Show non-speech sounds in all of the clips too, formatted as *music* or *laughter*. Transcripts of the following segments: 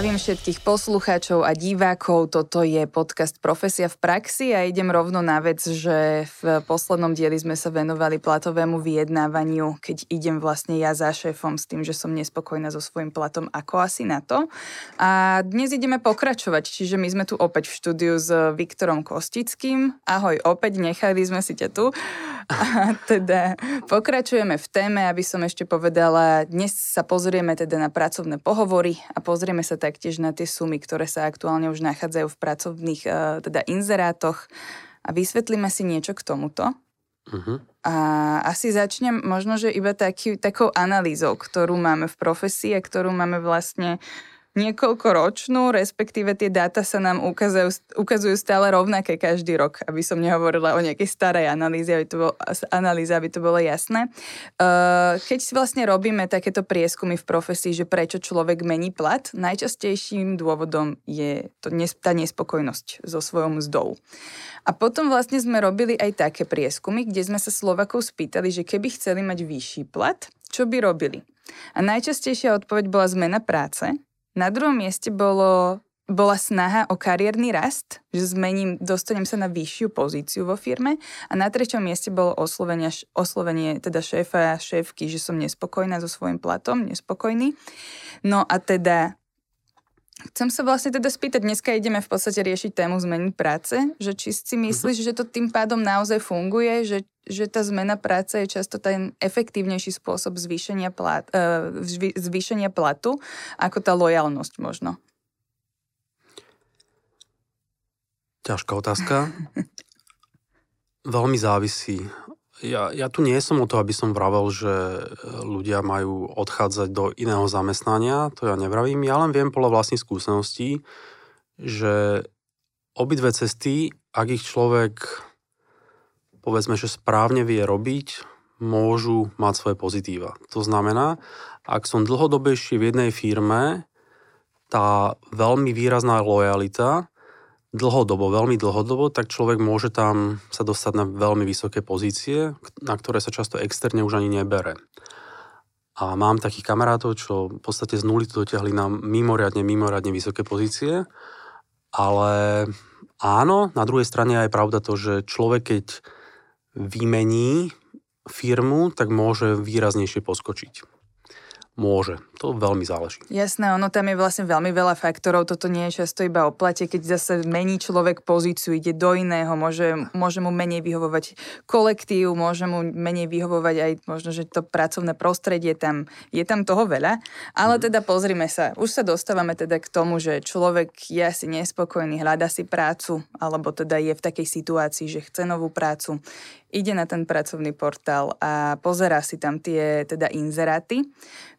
Zdravím všetkých poslucháčov a divákov. Toto je podcast Profesia v praxi a idem rovno na vec, že v poslednom dieli sme sa venovali platovému vyjednávaniu, keď idem vlastne ja za šéfom s tým, že som nespokojná so svojím platom, ako asi na to. A dnes ideme pokračovať, čiže my sme tu opäť v štúdiu s Viktorom Kostickým. Ahoj, opäť nechali sme si ťa tu. A teda pokračujeme v téme, aby som ešte povedala, dnes sa pozrieme teda na pracovné pohovory a pozrieme sa taktiež na tie sumy, ktoré sa aktuálne už nachádzajú v pracovných uh, teda inzerátoch a vysvetlíme si niečo k tomuto. Uh-huh. A asi začnem možno, že iba taký, takou analýzou, ktorú máme v profesii a ktorú máme vlastne niekoľkoročnú, respektíve tie dáta sa nám ukazujú, ukazujú stále rovnaké každý rok, aby som nehovorila o nejakej starej analýze, aby to bolo, analýze, aby to bolo jasné. Uh, keď si vlastne robíme takéto prieskumy v profesii, že prečo človek mení plat, najčastejším dôvodom je to, tá nespokojnosť so svojou mzdou. A potom vlastne sme robili aj také prieskumy, kde sme sa Slovakov spýtali, že keby chceli mať vyšší plat, čo by robili. A najčastejšia odpoveď bola zmena práce, na druhom mieste bolo, bola snaha o kariérny rast, že zmením, dostanem sa na vyššiu pozíciu vo firme a na treťom mieste bolo oslovenie, oslovenie teda šéfa a šéfky, že som nespokojná so svojím platom, nespokojný. No a teda Chcem sa vlastne teda spýtať, dneska ideme v podstate riešiť tému zmeny práce, že či si myslíš, mm-hmm. že to tým pádom naozaj funguje, že, že tá zmena práce je často ten efektívnejší spôsob zvýšenia, plat, uh, zvýšenia platu, ako tá lojalnosť možno? Ťažká otázka. Veľmi závisí ja, ja tu nie som o to, aby som vravel, že e, ľudia majú odchádzať do iného zamestnania, to ja nevravím. Ja len viem podľa vlastných skúseností, že obidve cesty, ak ich človek povedzme, že správne vie robiť, môžu mať svoje pozitíva. To znamená, ak som dlhodobejšie v jednej firme, tá veľmi výrazná lojalita dlhodobo, veľmi dlhodobo, tak človek môže tam sa dostať na veľmi vysoké pozície, na ktoré sa často externe už ani nebere. A mám takých kamarátov, čo v podstate z nuly to dotiahli na mimoriadne, mimoriadne vysoké pozície. Ale áno, na druhej strane je aj pravda to, že človek, keď vymení firmu, tak môže výraznejšie poskočiť. Môže, to veľmi záleží. Jasné, ono tam je vlastne veľmi veľa faktorov, toto nie je často iba o plate, keď zase mení človek pozíciu, ide do iného, môže, môže mu menej vyhovovať kolektív, môže mu menej vyhovovať aj možno, že to pracovné prostredie tam, je tam toho veľa, ale mm. teda pozrime sa, už sa dostávame teda k tomu, že človek je asi nespokojný, hľada si prácu, alebo teda je v takej situácii, že chce novú prácu, ide na ten pracovný portál a pozerá si tam tie teda inzeráty.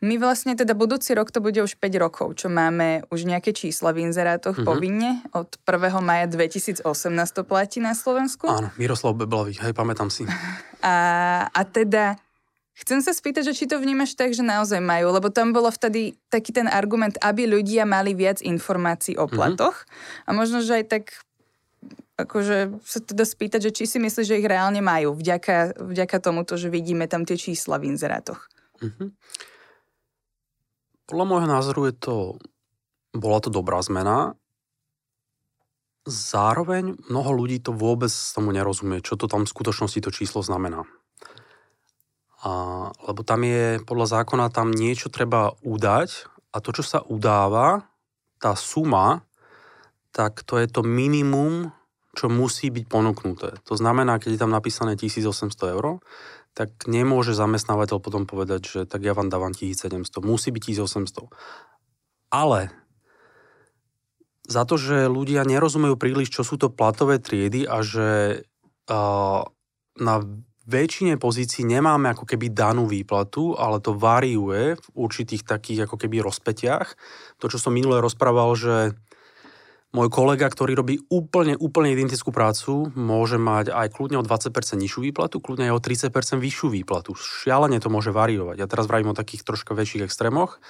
My vlastne teda budúci rok to bude už 5 rokov, čo máme už nejaké čísla v inzerátoch mm-hmm. povinne. Od 1. maja 2018 to platí na Slovensku. Áno, Miroslav Beblavý, hej, pamätám si. *laughs* A, a teda Chcem sa spýtať, že či to vnímaš tak, že naozaj majú, lebo tam bolo vtedy taký ten argument, aby ľudia mali viac informácií o mhm. platoch. Mm-hmm. A možno, že aj tak akože sa teda spýtať, že či si myslíš, že ich reálne majú, vďaka, vďaka tomuto, že vidíme tam tie čísla v inzerátoch. Mm-hmm. Podľa môjho názoru je to, bola to dobrá zmena. Zároveň mnoho ľudí to vôbec tomu nerozumie, čo to tam v skutočnosti to číslo znamená. A, lebo tam je, podľa zákona, tam niečo treba udať a to, čo sa udáva, tá suma, tak to je to minimum, čo musí byť ponúknuté. To znamená, keď je tam napísané 1800 eur, tak nemôže zamestnávateľ potom povedať, že tak ja vám dávam 1700. Musí byť 1800. Ale za to, že ľudia nerozumejú príliš, čo sú to platové triedy a že uh, na väčšine pozícií nemáme ako keby danú výplatu, ale to variuje v určitých takých ako keby rozpetiach. To, čo som minule rozprával, že môj kolega, ktorý robí úplne, úplne identickú prácu, môže mať aj kľudne o 20% nižšiu výplatu, kľudne aj o 30% vyššiu výplatu. Šialene to môže variovať. Ja teraz vravím o takých troška väčších extrémoch,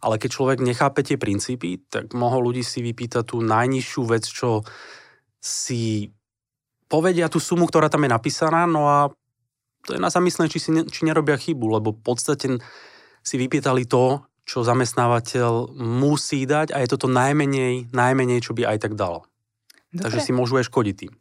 ale keď človek nechápe tie princípy, tak mohol ľudí si vypýtať tú najnižšiu vec, čo si povedia tú sumu, ktorá tam je napísaná, no a to je na zamyslenie, či, si ne, či nerobia chybu, lebo v podstate si vypýtali to, čo zamestnávateľ musí dať a je toto najmenej, najmenej, čo by aj tak dalo. Dobre. Takže si môžu aj škodiť tým.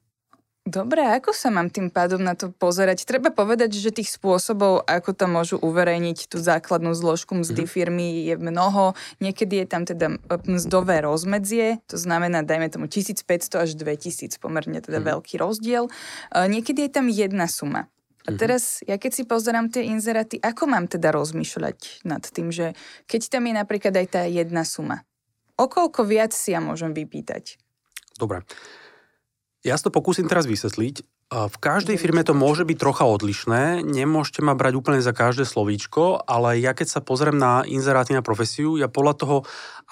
Dobre, ako sa mám tým pádom na to pozerať? Treba povedať, že tých spôsobov, ako to môžu uverejniť tú základnú zložku mzdy mm-hmm. firmy je mnoho. Niekedy je tam teda mzdové rozmedzie, to znamená, dajme tomu 1500 až 2000, pomerne teda mm-hmm. veľký rozdiel. Niekedy je tam jedna suma. A mhm. teraz, ja keď si pozerám tie inzeráty, ako mám teda rozmýšľať nad tým, že keď tam je napríklad aj tá jedna suma, o koľko viac si ja môžem vypýtať? Dobre. Ja si to pokúsim teraz vysvetliť. V každej firme to môže byť trocha odlišné, nemôžete ma brať úplne za každé slovíčko, ale ja keď sa pozriem na inzeráty na profesiu, ja podľa toho,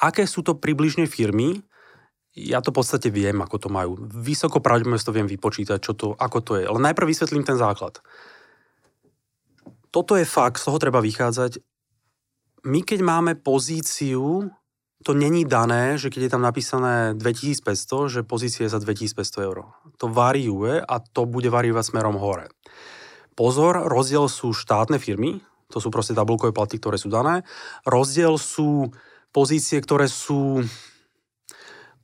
aké sú to približne firmy, ja to v podstate viem, ako to majú. Vysoko pravdepodobne to viem vypočítať, čo to, ako to je. Ale najprv vysvetlím ten základ. Toto je fakt, z toho treba vychádzať. My keď máme pozíciu to není dané, že keď je tam napísané 2500, že pozícia je za 2500 eur. To variuje a to bude variovať smerom hore. Pozor, rozdiel sú štátne firmy, to sú proste tabulkové platy, ktoré sú dané. Rozdiel sú pozície, ktoré sú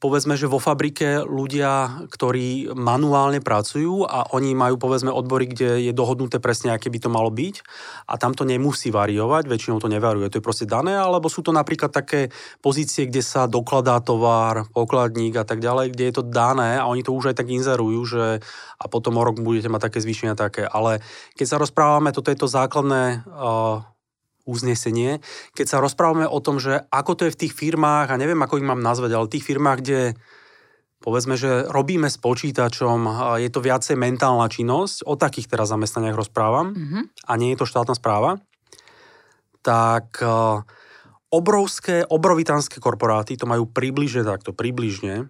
povedzme, že vo fabrike ľudia, ktorí manuálne pracujú a oni majú povedzme odbory, kde je dohodnuté presne, aké by to malo byť a tam to nemusí variovať, väčšinou to nevaruje, to je proste dané, alebo sú to napríklad také pozície, kde sa dokladá tovar, pokladník a tak ďalej, kde je to dané a oni to už aj tak inzerujú, že a potom o rok budete mať také zvýšenia také. Ale keď sa rozprávame, toto je to základné uh, uznesenie, keď sa rozprávame o tom, že ako to je v tých firmách, a neviem, ako ich mám nazvať, ale v tých firmách, kde povedzme, že robíme s počítačom, je to viacej mentálna činnosť, o takých teraz zamestnaniach rozprávam, mm-hmm. a nie je to štátna správa, tak e, obrovské, obrovitánske korporáty to majú približne takto, približne,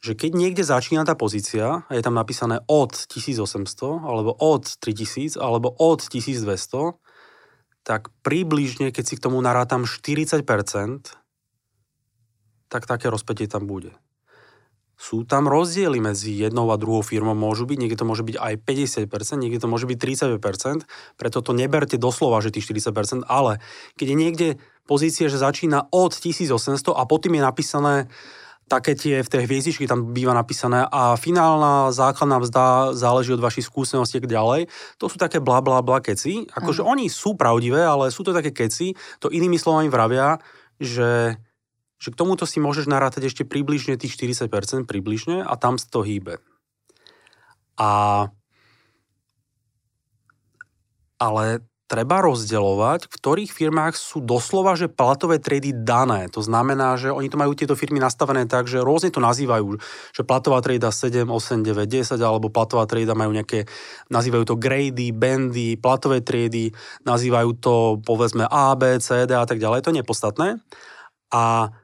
že keď niekde začína tá pozícia a je tam napísané od 1800, alebo od 3000, alebo od 1200, tak približne, keď si k tomu narátam 40%, tak také rozpätie tam bude. Sú tam rozdiely medzi jednou a druhou firmou, môžu byť, niekde to môže byť aj 50%, niekde to môže byť 30%, preto to neberte doslova, že tých 40%, ale keď je niekde pozície, že začína od 1800 a potom je napísané také tie v tej hviezdičke tam býva napísané a finálna základná mzda záleží od vašich skúseností a ďalej. To sú také bla bla bla keci. Akože oni sú pravdivé, ale sú to také keci. To inými slovami vravia, že, že k tomuto si môžeš narátať ešte približne tých 40% približne a tam sa to hýbe. A ale treba rozdeľovať, v ktorých firmách sú doslova, že platové trady dané. To znamená, že oni to majú tieto firmy nastavené tak, že rôzne to nazývajú, že platová trada 7, 8, 9, 10, alebo platová trada majú nejaké, nazývajú to grady, bandy, platové triedy, nazývajú to povedzme A, B, C, D a tak ďalej. To je podstatné. A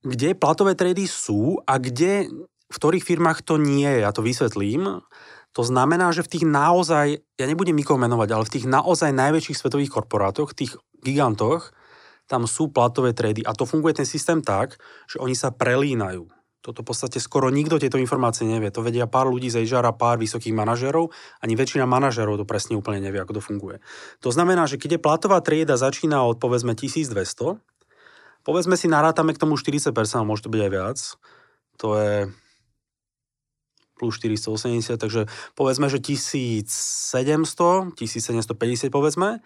kde platové trady sú a kde, v ktorých firmách to nie je, ja to vysvetlím. To znamená, že v tých naozaj, ja nebudem nikoho menovať, ale v tých naozaj najväčších svetových korporátoch, tých gigantoch, tam sú platové trady a to funguje ten systém tak, že oni sa prelínajú. Toto v podstate skoro nikto tieto informácie nevie. To vedia pár ľudí z HR a pár vysokých manažerov, ani väčšina manažerov to presne úplne nevie, ako to funguje. To znamená, že keď je platová trieda začína od povedzme 1200, povedzme si narátame k tomu 40%, môže to byť aj viac, to je plus 480, takže povedzme, že 1700, 1750 povedzme,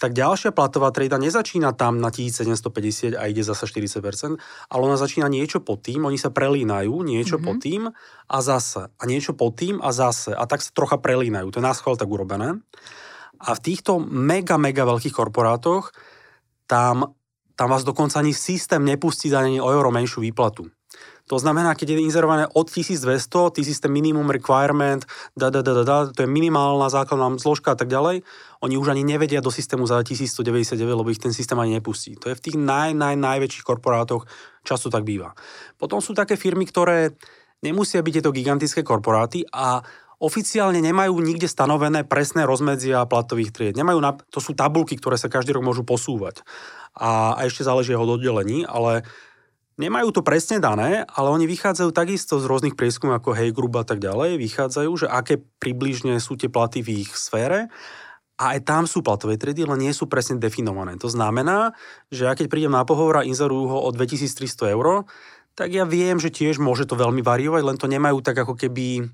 tak ďalšia platová trejda nezačína tam na 1750 a ide zasa 40%, ale ona začína niečo pod tým, oni sa prelínajú, niečo mm-hmm. pod tým a zase, a niečo pod tým a zase, a tak sa trocha prelínajú, to je nás tak urobené. A v týchto mega, mega veľkých korporátoch tam, tam vás dokonca ani systém nepustí za ani o euro menšiu výplatu. To znamená, keď je inzerované od 1200, ty systém minimum requirement, da, da, da, da, da, to je minimálna základná zložka a tak ďalej, oni už ani nevedia do systému za 1199, lebo ich ten systém ani nepustí. To je v tých naj, naj, najväčších korporátoch, často tak býva. Potom sú také firmy, ktoré nemusia byť tieto gigantické korporáty a oficiálne nemajú nikde stanovené presné rozmedzia platových tried. Nemajú na, to sú tabulky, ktoré sa každý rok môžu posúvať. A, a ešte záleží od oddelení, ale Nemajú to presne dané, ale oni vychádzajú takisto z rôznych prieskumov ako Hey Group a tak ďalej, vychádzajú, že aké približne sú tie platy v ich sfére a aj tam sú platové triedy, len nie sú presne definované. To znamená, že ja keď prídem na pohovor a inzerujú ho o 2300 eur, tak ja viem, že tiež môže to veľmi variovať, len to nemajú tak ako keby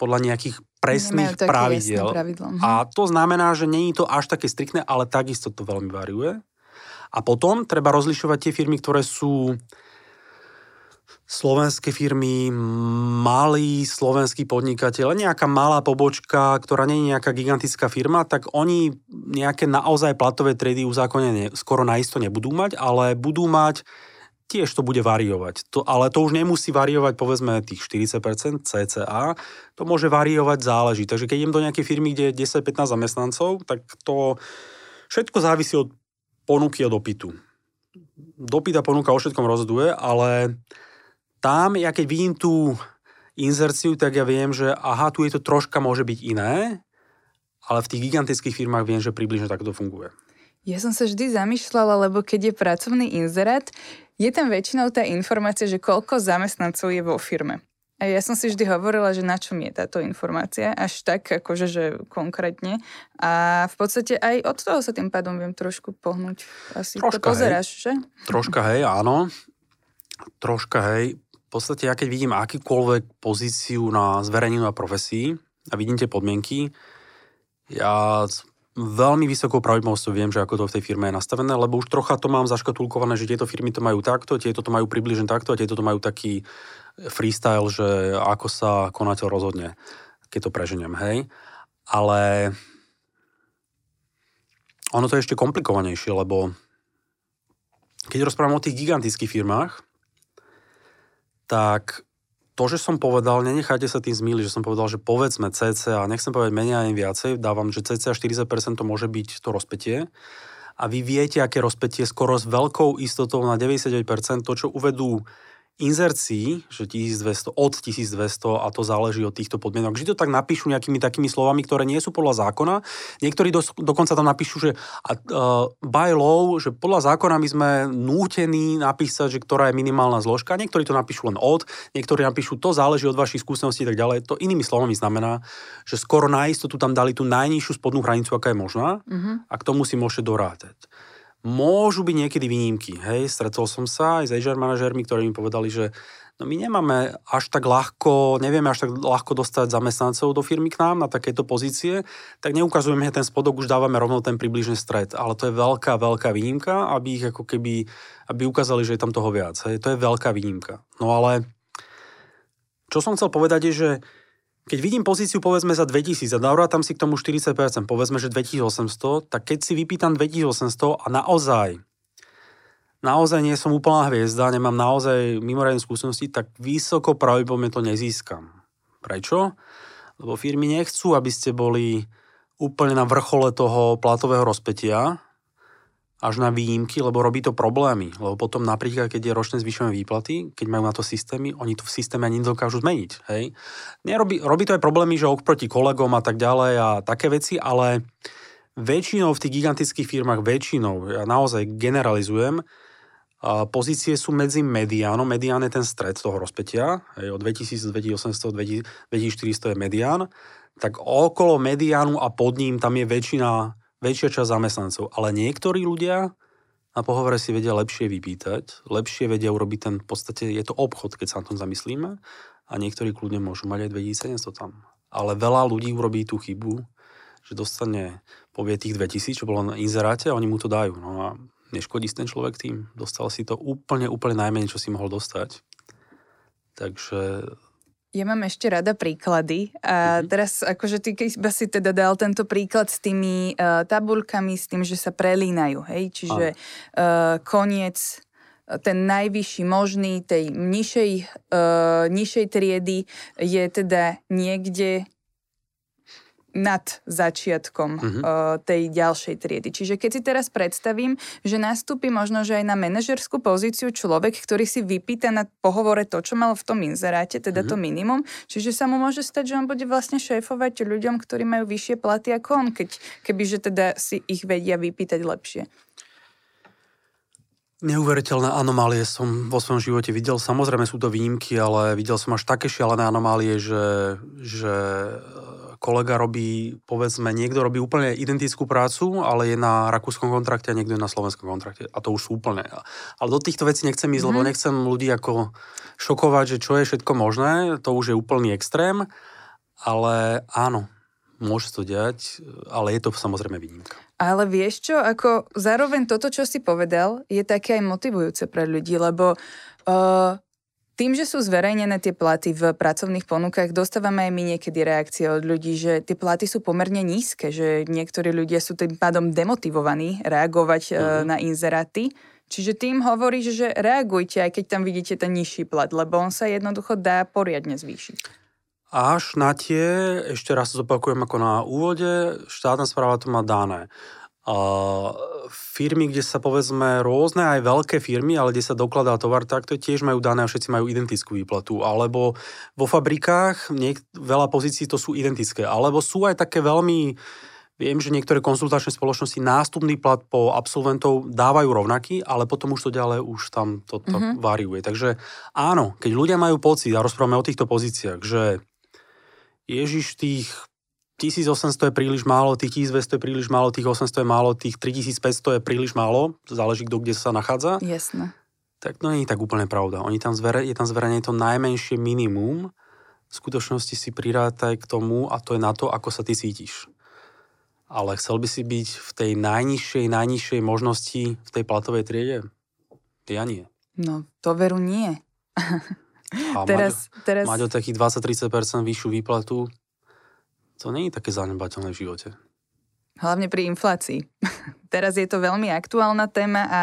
podľa nejakých presných pravidel. Mhm. A to znamená, že není to až také striktné, ale takisto to veľmi variuje. A potom treba rozlišovať tie firmy, ktoré sú slovenské firmy, malý slovenský podnikateľ, nejaká malá pobočka, ktorá nie je nejaká gigantická firma, tak oni nejaké naozaj platové trady uzákonene skoro naisto nebudú mať, ale budú mať tiež to bude variovať. To, ale to už nemusí variovať povedzme tých 40% cca, to môže variovať, záleží. Takže keď idem do nejakej firmy, kde je 10-15 zamestnancov, tak to všetko závisí od ponuky a dopytu. Dopyt a ponuka o všetkom rozhoduje, ale tam, ja keď vidím tú inzerciu, tak ja viem, že aha, tu je to troška môže byť iné, ale v tých gigantických firmách viem, že približne takto funguje. Ja som sa vždy zamýšľala, lebo keď je pracovný inzerát, je tam väčšinou tá informácia, že koľko zamestnancov je vo firme. A ja som si vždy hovorila, že na čom je táto informácia, až tak akože, že konkrétne. A v podstate aj od toho sa tým pádom viem trošku pohnúť. Asi Troška, to pozeráš, hej. že? Troška, hej, áno. Troška, hej v podstate ja keď vidím akýkoľvek pozíciu na zverejnenú na profesii a vidím tie podmienky, ja veľmi vysokou pravdepodobnosťou viem, že ako to v tej firme je nastavené, lebo už trocha to mám zaškatulkované, že tieto firmy to majú takto, tieto to majú približne takto a tieto to majú taký freestyle, že ako sa konateľ rozhodne, keď to preženiem, hej. Ale ono to je ešte komplikovanejšie, lebo keď rozprávam o tých gigantických firmách, tak to, že som povedal, nenechajte sa tým zmýliť, že som povedal, že povedzme a nechcem povedať menej ani viacej, dávam, že CC a 40% to môže byť to rozpetie. A vy viete, aké rozpetie skoro s veľkou istotou na 99%, to, čo uvedú inzercií, že 1200, od 1200 a to záleží od týchto podmienok. Vždy to tak napíšu nejakými takými slovami, ktoré nie sú podľa zákona. Niektorí do, dokonca tam napíšu, že uh, by law, že podľa zákona my sme nútení napísať, že ktorá je minimálna zložka. Niektorí to napíšu len od, niektorí napíšu to záleží od vašich skúseností a tak ďalej. To inými slovami znamená, že skoro na istotu tam dali tú najnižšiu spodnú hranicu, aká je možná mm-hmm. a k tomu si môžete dorátať. Môžu byť niekedy výnimky, hej, stretol som sa aj s HR manažermi, ktorí mi povedali, že no my nemáme až tak ľahko, nevieme až tak ľahko dostať zamestnancov do firmy k nám na takéto pozície, tak neukazujeme, že ten spodok už dávame rovno ten približný stred. Ale to je veľká, veľká výnimka, aby ich ako keby, aby ukázali, že je tam toho viac. Hej. To je veľká výnimka. No ale čo som chcel povedať je, že keď vidím pozíciu povedzme za 2000 a tam si k tomu 40%, povedzme, že 2800, tak keď si vypýtam 2800 a naozaj naozaj nie som úplná hviezda, nemám naozaj mimoriadne skúsenosti, tak vysoko pravdepodobne to nezískam. Prečo? Lebo firmy nechcú, aby ste boli úplne na vrchole toho platového rozpetia, až na výjimky, lebo robí to problémy. Lebo potom napríklad, keď je ročné zvyšované výplaty, keď majú na to systémy, oni to v systéme ani nedokážu zmeniť. Hej? Nerobí, robí to aj problémy, že oproti kolegom a tak ďalej a také veci, ale väčšinou v tých gigantických firmách, väčšinou, ja naozaj generalizujem, pozície sú medzi mediánom, medián je ten stred toho rozpetia, hej, od 2000 do 2800, 2400 je medián, tak okolo mediánu a pod ním tam je väčšina väčšia časť zamestnancov. Ale niektorí ľudia na pohovore si vedia lepšie vypýtať, lepšie vedia urobiť ten, v podstate je to obchod, keď sa na tom zamyslíme a niektorí kľudne môžu mať aj 2700 tam. Ale veľa ľudí urobí tú chybu, že dostane, povie tých 2000, čo bolo na inzeráte a oni mu to dajú. No a neškodí ten človek tým. Dostal si to úplne, úplne najmenej, čo si mohol dostať. Takže ja mám ešte rada príklady. A mm-hmm. teraz akože ty keď si teda dal tento príklad s tými uh, tabulkami, s tým, že sa prelínajú, hej, čiže uh, koniec ten najvyšší možný tej nižšej, uh, nižšej triedy je teda niekde nad začiatkom uh-huh. uh, tej ďalšej triedy. Čiže keď si teraz predstavím, že nastúpi možno, že aj na manažerskú pozíciu človek, ktorý si vypýta na pohovore to, čo mal v tom inzeráte, teda uh-huh. to minimum, čiže sa mu môže stať, že on bude vlastne šéfovať ľuďom, ktorí majú vyššie platy ako on, keď, kebyže teda si ich vedia vypýtať lepšie. Neuveriteľné anomálie som vo svojom živote videl. Samozrejme sú to výnimky, ale videl som až také šialené anomálie, že, že kolega robí, povedzme, niekto robí úplne identickú prácu, ale je na rakúskom kontrakte a niekto je na slovenskom kontrakte. A to už sú úplne. Ale do týchto vecí nechcem ísť, mm-hmm. lebo mhm. nechcem ľudí ako šokovať, že čo je všetko možné. To už je úplný extrém. Ale áno, môže to diať, ale je to samozrejme výnimka. Ale vieš čo, ako zároveň toto, čo si povedal, je také aj motivujúce pre ľudí, lebo uh, tým, že sú zverejnené tie platy v pracovných ponukách, dostávame aj my niekedy reakcie od ľudí, že tie platy sú pomerne nízke, že niektorí ľudia sú tým pádom demotivovaní reagovať uh-huh. na inzeráty. Čiže tým hovorí, že reagujte, aj keď tam vidíte ten nižší plat, lebo on sa jednoducho dá poriadne zvýšiť. Až na tie, ešte raz zopakujem ako na úvode, štátna správa to má dané firmy, kde sa povedzme rôzne, aj veľké firmy, ale kde sa dokladá tovar, tak to tiež majú dané a všetci majú identickú výplatu. Alebo vo fabrikách niek- veľa pozícií to sú identické. Alebo sú aj také veľmi Viem, že niektoré konzultačné spoločnosti nástupný plat po absolventov dávajú rovnaký, ale potom už to ďalej už tam to, to mm-hmm. variuje. Takže áno, keď ľudia majú pocit, a rozprávame o týchto pozíciách, že Ježiš tých 1800 je príliš málo, tých 1200 je príliš málo, tých 800 je málo, tých 3500 je príliš málo, záleží kto kde sa nachádza. Jasné. Tak to nie je tak úplne pravda. Oni tam zvere, je tam zverejne to najmenšie minimum, v skutočnosti si prirátaj k tomu a to je na to, ako sa ty cítiš. Ale chcel by si byť v tej najnižšej, najnižšej možnosti v tej platovej triede? Ja nie. No, to veru nie. A *laughs* teraz, mať, teraz... mať o takých 20-30% vyššiu výplatu, to nie je také zanedbateľné v živote. Hlavne pri inflácii. *laughs* teraz je to veľmi aktuálna téma a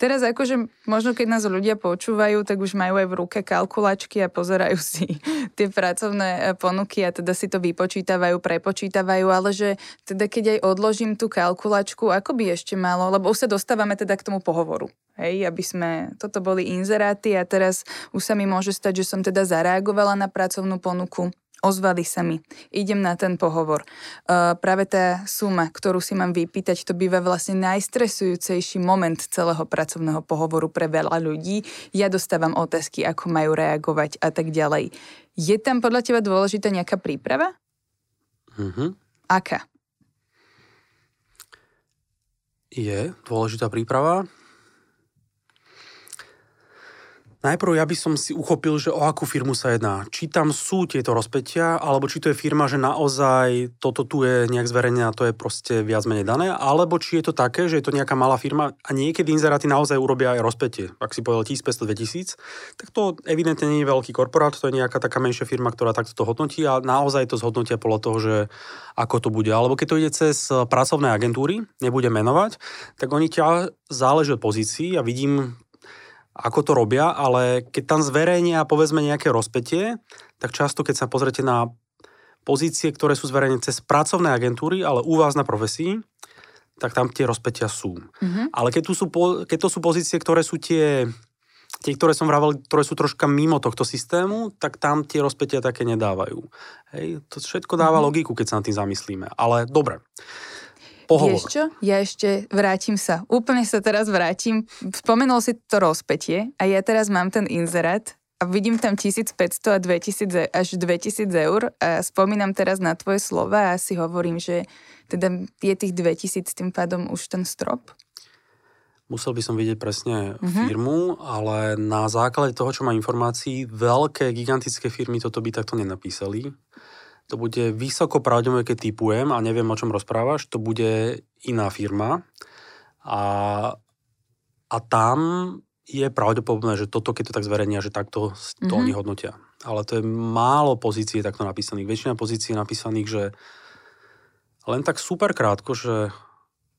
teraz akože možno keď nás ľudia počúvajú, tak už majú aj v ruke kalkulačky a pozerajú *laughs* si tie pracovné e, ponuky a teda si to vypočítavajú, prepočítavajú, ale že teda keď aj odložím tú kalkulačku, ako by ešte malo, lebo už sa dostávame teda k tomu pohovoru. Hej, aby sme, toto boli inzeráty a teraz už sa mi môže stať, že som teda zareagovala na pracovnú ponuku ozvali sa mi, idem na ten pohovor. Uh, práve tá suma, ktorú si mám vypýtať, to býva vlastne najstresujúcejší moment celého pracovného pohovoru pre veľa ľudí. Ja dostávam otázky, ako majú reagovať a tak ďalej. Je tam podľa teba dôležitá nejaká príprava? Mm-hmm. Aká? Je dôležitá príprava. Najprv ja by som si uchopil, že o akú firmu sa jedná. Či tam sú tieto rozpetia, alebo či to je firma, že naozaj toto tu je nejak zverejnené a to je proste viac menej dané, alebo či je to také, že je to nejaká malá firma a niekedy inzeráty naozaj urobia aj rozpetie. Ak si povedal 1500-2000, tak to evidentne nie je veľký korporát, to je nejaká taká menšia firma, ktorá takto to hodnotí a naozaj to zhodnotia podľa toho, že ako to bude. Alebo keď to ide cez pracovné agentúry, nebudem menovať, tak oni ťa záleží od pozícií a vidím ako to robia, ale keď tam zverejnia povedzme nejaké rozpetie, tak často keď sa pozrete na pozície, ktoré sú zverejnené cez pracovné agentúry, ale u vás na profesii, tak tam tie rozpetia sú. Mm-hmm. Ale keď, tu sú, keď to sú pozície, ktoré sú tie, tie, ktoré som vravel, ktoré sú troška mimo tohto systému, tak tam tie rozpetia také nedávajú. Hej, to všetko dáva mm-hmm. logiku, keď sa nad tým zamyslíme. Ale dobre pohovor. Vieš čo? Ja ešte vrátim sa. Úplne sa teraz vrátim. Spomenul si to rozpetie a ja teraz mám ten inzerát a vidím tam 1500 a 2000, až 2000 eur a spomínam teraz na tvoje slova a si hovorím, že teda je tých 2000 tým pádom už ten strop? Musel by som vidieť presne uh-huh. firmu, ale na základe toho, čo má informácií, veľké, gigantické firmy toto by takto nenapísali to bude vysoko pravdepodobne, keď typujem a neviem, o čom rozprávaš, to bude iná firma a, a tam je pravdepodobné, že toto, keď to tak zverejnia, že takto to mm-hmm. oni hodnotia. Ale to je málo pozícií takto napísaných. Väčšina pozícií je napísaných, že len tak super krátko, že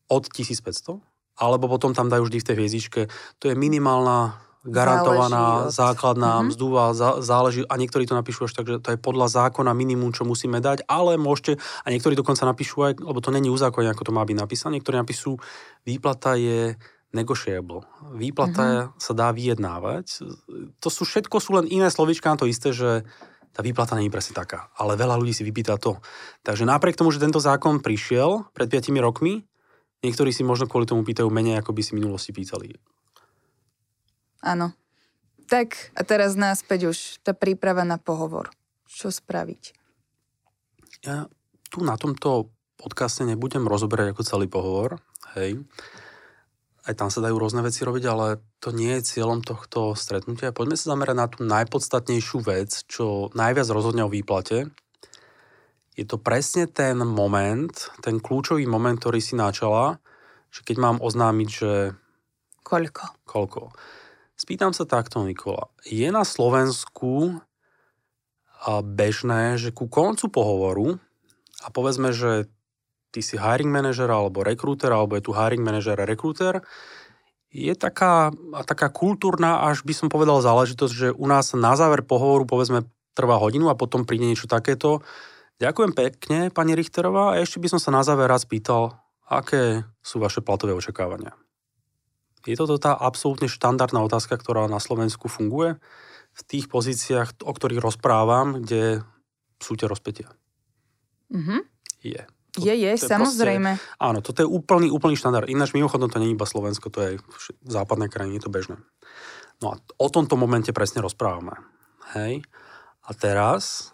od 1500, alebo potom tam dajú vždy v tej hviezdičke, to je minimálna garantovaná záleží základná mm-hmm. mzdúva, záleží, a niektorí to napíšu až tak, že to je podľa zákona minimum, čo musíme dať, ale môžete, a niektorí dokonca napíšu aj, lebo to není uzákonne, ako to má byť napísané, niektorí napíšu, výplata je negotiable. Výplata mm-hmm. sa dá vyjednávať. To sú všetko sú len iné slovička na to isté, že tá výplata je presne taká. Ale veľa ľudí si vypýta to. Takže napriek tomu, že tento zákon prišiel pred 5 rokmi, niektorí si možno kvôli tomu pýtajú menej, ako by si minulosti pýtali. Áno. Tak a teraz náspäť už tá príprava na pohovor. Čo spraviť? Ja tu na tomto podcaste nebudem rozoberať ako celý pohovor, hej. Aj tam sa dajú rôzne veci robiť, ale to nie je cieľom tohto stretnutia. Poďme sa zamerať na tú najpodstatnejšiu vec, čo najviac rozhodne o výplate. Je to presne ten moment, ten kľúčový moment, ktorý si načala, že keď mám oznámiť, že... Koľko? Koľko. Spýtam sa takto, Nikola. Je na Slovensku bežné, že ku koncu pohovoru a povedzme, že ty si hiring manažer alebo rekrúter, alebo je tu hiring manažer a rekrúter, je taká, taká kultúrna, až by som povedal záležitosť, že u nás na záver pohovoru povedzme trvá hodinu a potom príde niečo takéto. Ďakujem pekne, pani Richterová, a ešte by som sa na záver raz pýtal, aké sú vaše platové očakávania. Je toto tá absolútne štandardná otázka, ktorá na Slovensku funguje v tých pozíciách, o ktorých rozprávam, kde sú tie rozpetia? Mm-hmm. Je. To, je, je, to samozrejme. Proste, áno, toto je úplný, úplný štandard. Ináč mimochodom to nie je iba Slovensko, to je aj v západnej krajine, je to bežné. No a o tomto momente presne rozprávame. Hej. A teraz,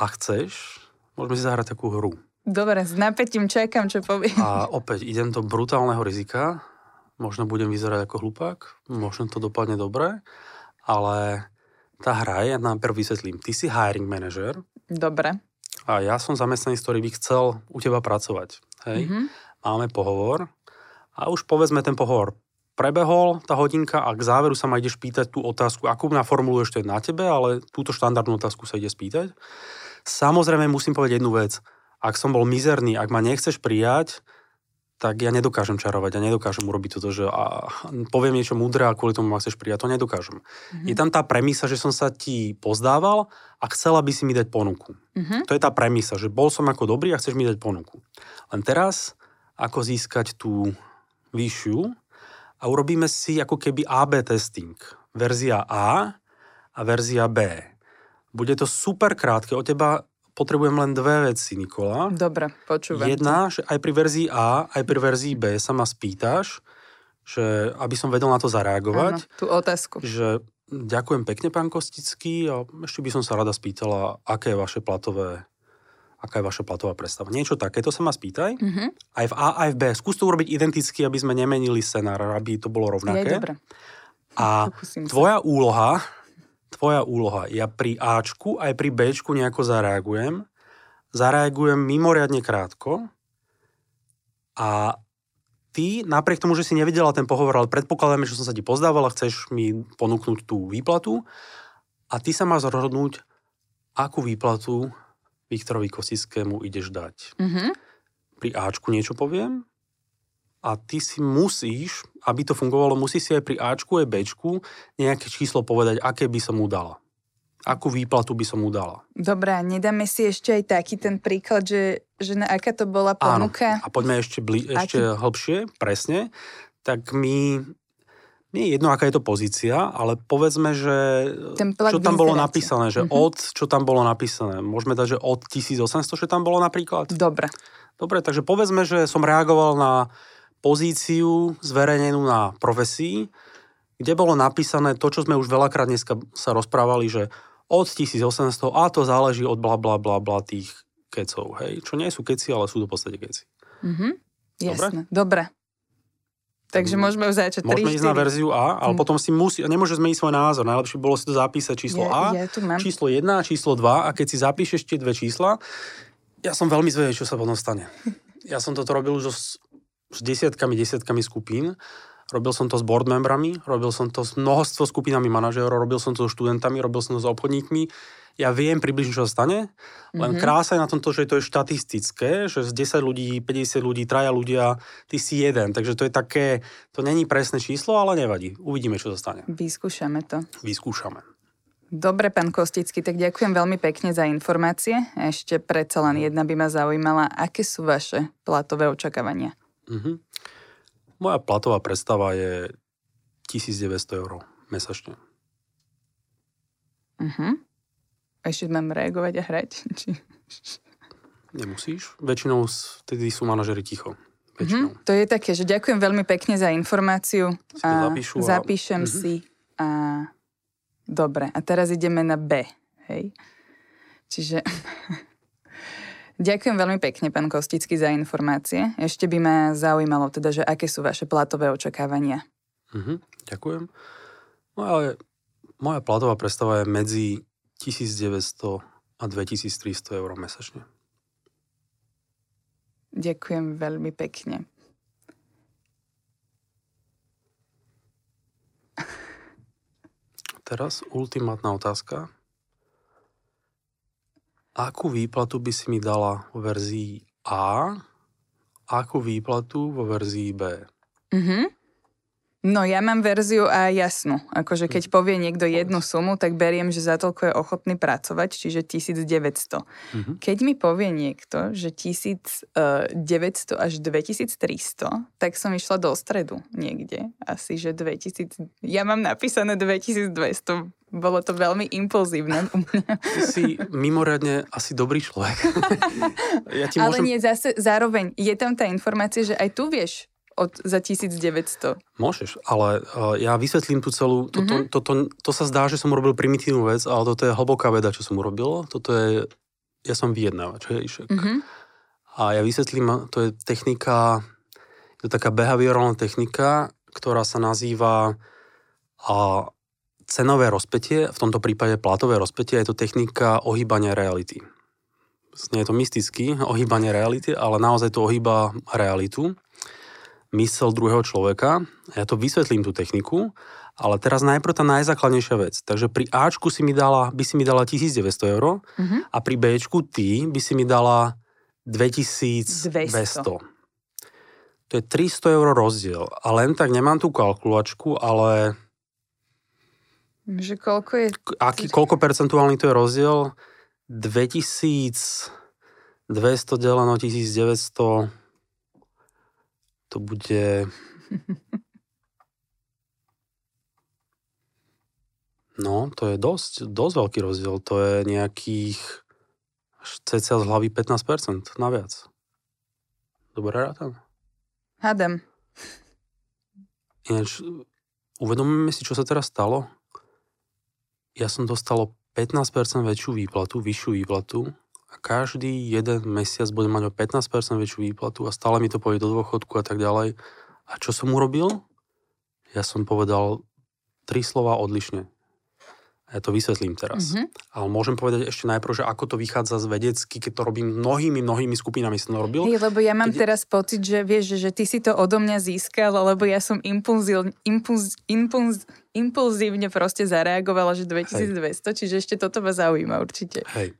a chceš, môžeme si zahrať takú hru. Dobre, s napätím čakám, čo povie. A opäť idem do brutálneho rizika. Možno budem vyzerať ako hlupák, možno to dopadne dobre, ale tá hra, ja nám prv vysvetlím. Ty si hiring manager. Dobre a ja som zamestnanec, ktorý by chcel u teba pracovať. Hej? Mm-hmm. Máme pohovor a už povedzme ten pohovor prebehol tá hodinka a k záveru sa ma ideš pýtať tú otázku, akú naformuluješ to je na tebe, ale túto štandardnú otázku sa ide spýtať. Samozrejme musím povedať jednu vec. Ak som bol mizerný, ak ma nechceš prijať, tak ja nedokážem čarovať, ja nedokážem urobiť toto, že a poviem niečo múdre a kvôli tomu ma chceš prijať, to nedokážem. Mm-hmm. Je tam tá premisa, že som sa ti pozdával a chcela by si mi dať ponuku. Mm-hmm. To je tá premisa, že bol som ako dobrý a chceš mi dať ponuku. Len teraz, ako získať tú vyššiu a urobíme si ako keby AB testing. Verzia A a verzia B. Bude to super krátke, od teba potrebujem len dve veci, Nikola. Dobre, počúvam. Jedna, že aj pri verzii A, aj pri verzii B sa ma spýtaš, že aby som vedel na to zareagovať. Áno, tú otázku. Že ďakujem pekne, pán Kostický, a ešte by som sa rada spýtala, aké je vaše platové aká je vaša platová predstava. Niečo takéto sa ma spýtaj. Mm-hmm. Aj v A, aj v B. Skús to urobiť identicky, aby sme nemenili scenár, aby to bolo rovnaké. Je, dobre. A *laughs* tvoja sa. úloha tvoja úloha. Ja pri Ačku aj pri Bčku nejako zareagujem. Zareagujem mimoriadne krátko a ty, napriek tomu, že si nevidela ten pohovor, ale predpokladáme, že som sa ti pozdávala, chceš mi ponúknuť tú výplatu a ty sa máš rozhodnúť, akú výplatu Viktorovi Kosickému ideš dať. Mm-hmm. Pri Ačku niečo poviem, a ty si musíš, aby to fungovalo, musí si aj pri Ačku aj Bčku nejaké číslo povedať, aké by som mu dala. Akú výplatu by som mu dala. Dobrá, nedáme si ešte aj taký ten príklad, že, že na aká to bola ponuka? Áno. A poďme ešte, bli, ešte hlbšie, presne. Tak my nie je jedno, aká je to pozícia, ale povedzme, že čo tam bolo napísané, že mm-hmm. od, čo tam bolo napísané. Môžeme dať, že od 1800, čo tam bolo napríklad? Dobre. Dobre, takže povedzme, že som reagoval na pozíciu zverejnenú na profesii, kde bolo napísané to, čo sme už veľakrát dneska sa rozprávali, že od 1800 a to záleží od bla bla bla bla tých kecov, hej? Čo nie sú keci, ale sú to v podstate keci. Mm-hmm. Jasné. Dobre. Takže môžeme už začať 3, Môžeme ísť na verziu A, ale mm. potom si musí, nemôže zmeniť svoj názor. Najlepšie bolo si to zapísať číslo ja, A, ja číslo 1 a číslo 2 a keď si zapíšeš tie dve čísla, ja som veľmi zvedavý, čo sa potom stane. *laughs* Ja som toto robil už s desiatkami, desiatkami skupín. Robil som to s board membrami, robil som to s množstvo skupinami manažérov, robil som to so študentami, robil som to s obchodníkmi. Ja viem približne, čo sa stane, len mm-hmm. krása je na tomto, že to je štatistické, že z 10 ľudí, 50 ľudí, traja ľudia, ty si jeden. Takže to je také, to není presné číslo, ale nevadí. Uvidíme, čo sa stane. Vyskúšame to. Vyskúšame. Dobre, pán Kostický, tak ďakujem veľmi pekne za informácie. Ešte predsa len jedna by ma zaujímala, aké sú vaše platové očakávania? Mm-hmm. Moja platová predstava je 1900 eur mesačne. Uh-huh. Ešte mám reagovať a hrať? *laughs* Či... Nemusíš. Väčšinou vtedy sú manažery ticho. Uh-huh. To je také, že ďakujem veľmi pekne za informáciu. A zapíšu a... Zapíšem uh-huh. si a... Dobre, a teraz ideme na B. Hej? Čiže *laughs* Ďakujem veľmi pekne, pán Kostický, za informácie. Ešte by ma zaujímalo teda, že aké sú vaše platové očakávania. Mhm, ďakujem. No ale moja platová predstava je medzi 1900 a 2300 eur mesačne. Ďakujem veľmi pekne. Teraz ultimátna otázka. Akú výplatu by si mi dala vo verzii A, akú výplatu vo verzii B? Mhm. No ja mám verziu a jasnú. Akože keď povie niekto jednu sumu, tak beriem, že za toľko je ochotný pracovať, čiže 1900. Mm-hmm. Keď mi povie niekto, že 1900 až 2300, tak som išla do stredu niekde. Asi, že 2000... Ja mám napísané 2200. Bolo to veľmi impulzívne u mňa. Ty si mimoriadne asi dobrý človek. *laughs* ja ti Ale môžem... nie, zase zároveň je tam tá informácia, že aj tu vieš od, za 1900. Môžeš, ale uh, ja vysvetlím tú celú, toto, mm-hmm. toto, to sa zdá, že som urobil primitívnu vec, ale toto je hlboká veda, čo som urobil. Toto je, ja som vyjednávač, hej, mm-hmm. A ja vysvetlím, to je technika, to je taká behaviorálna technika, ktorá sa nazýva a, cenové rozpetie, v tomto prípade platové rozpetie, je to technika ohýbania reality. Nie je to mysticky, ohýbanie reality, ale naozaj to ohýba realitu mysel druhého človeka. Ja to vysvetlím tú techniku, ale teraz najprv tá najzákladnejšia vec. Takže pri Ačku si mi dala, by si mi dala 1900 eur uh-huh. a pri Bčku ty by si mi dala 2200. 200. To je 300 eur rozdiel. A len tak nemám tú kalkulačku, ale... Že koľko je... Aký, koľko percentuálny to je rozdiel? 2200 deleno 1900 to bude... *laughs* No, to je dosť, dosť veľký rozdiel. To je nejakých cca z hlavy 15% naviac. Dobre rátam? Hádam. Ináč, uvedomíme si, čo sa teraz stalo. Ja som dostal 15% väčšiu výplatu, vyššiu výplatu a každý jeden mesiac bude mať o 15% väčšiu výplatu a stále mi to povie do dôchodku a tak ďalej. A čo som urobil? Ja som povedal tri slova odlišne. Ja to vysvetlím teraz. Mm-hmm. Ale môžem povedať ešte najprv, že ako to vychádza z vedecky, keď to robím mnohými, mnohými skupinami som to robil. Hej, lebo ja mám keď... teraz pocit, že vieš, že ty si to odo mňa získal, lebo ja som impulzil, impuls, impuls, impulzívne proste zareagovala, že 2200, Hej. čiže ešte toto ma zaujíma určite. Hej.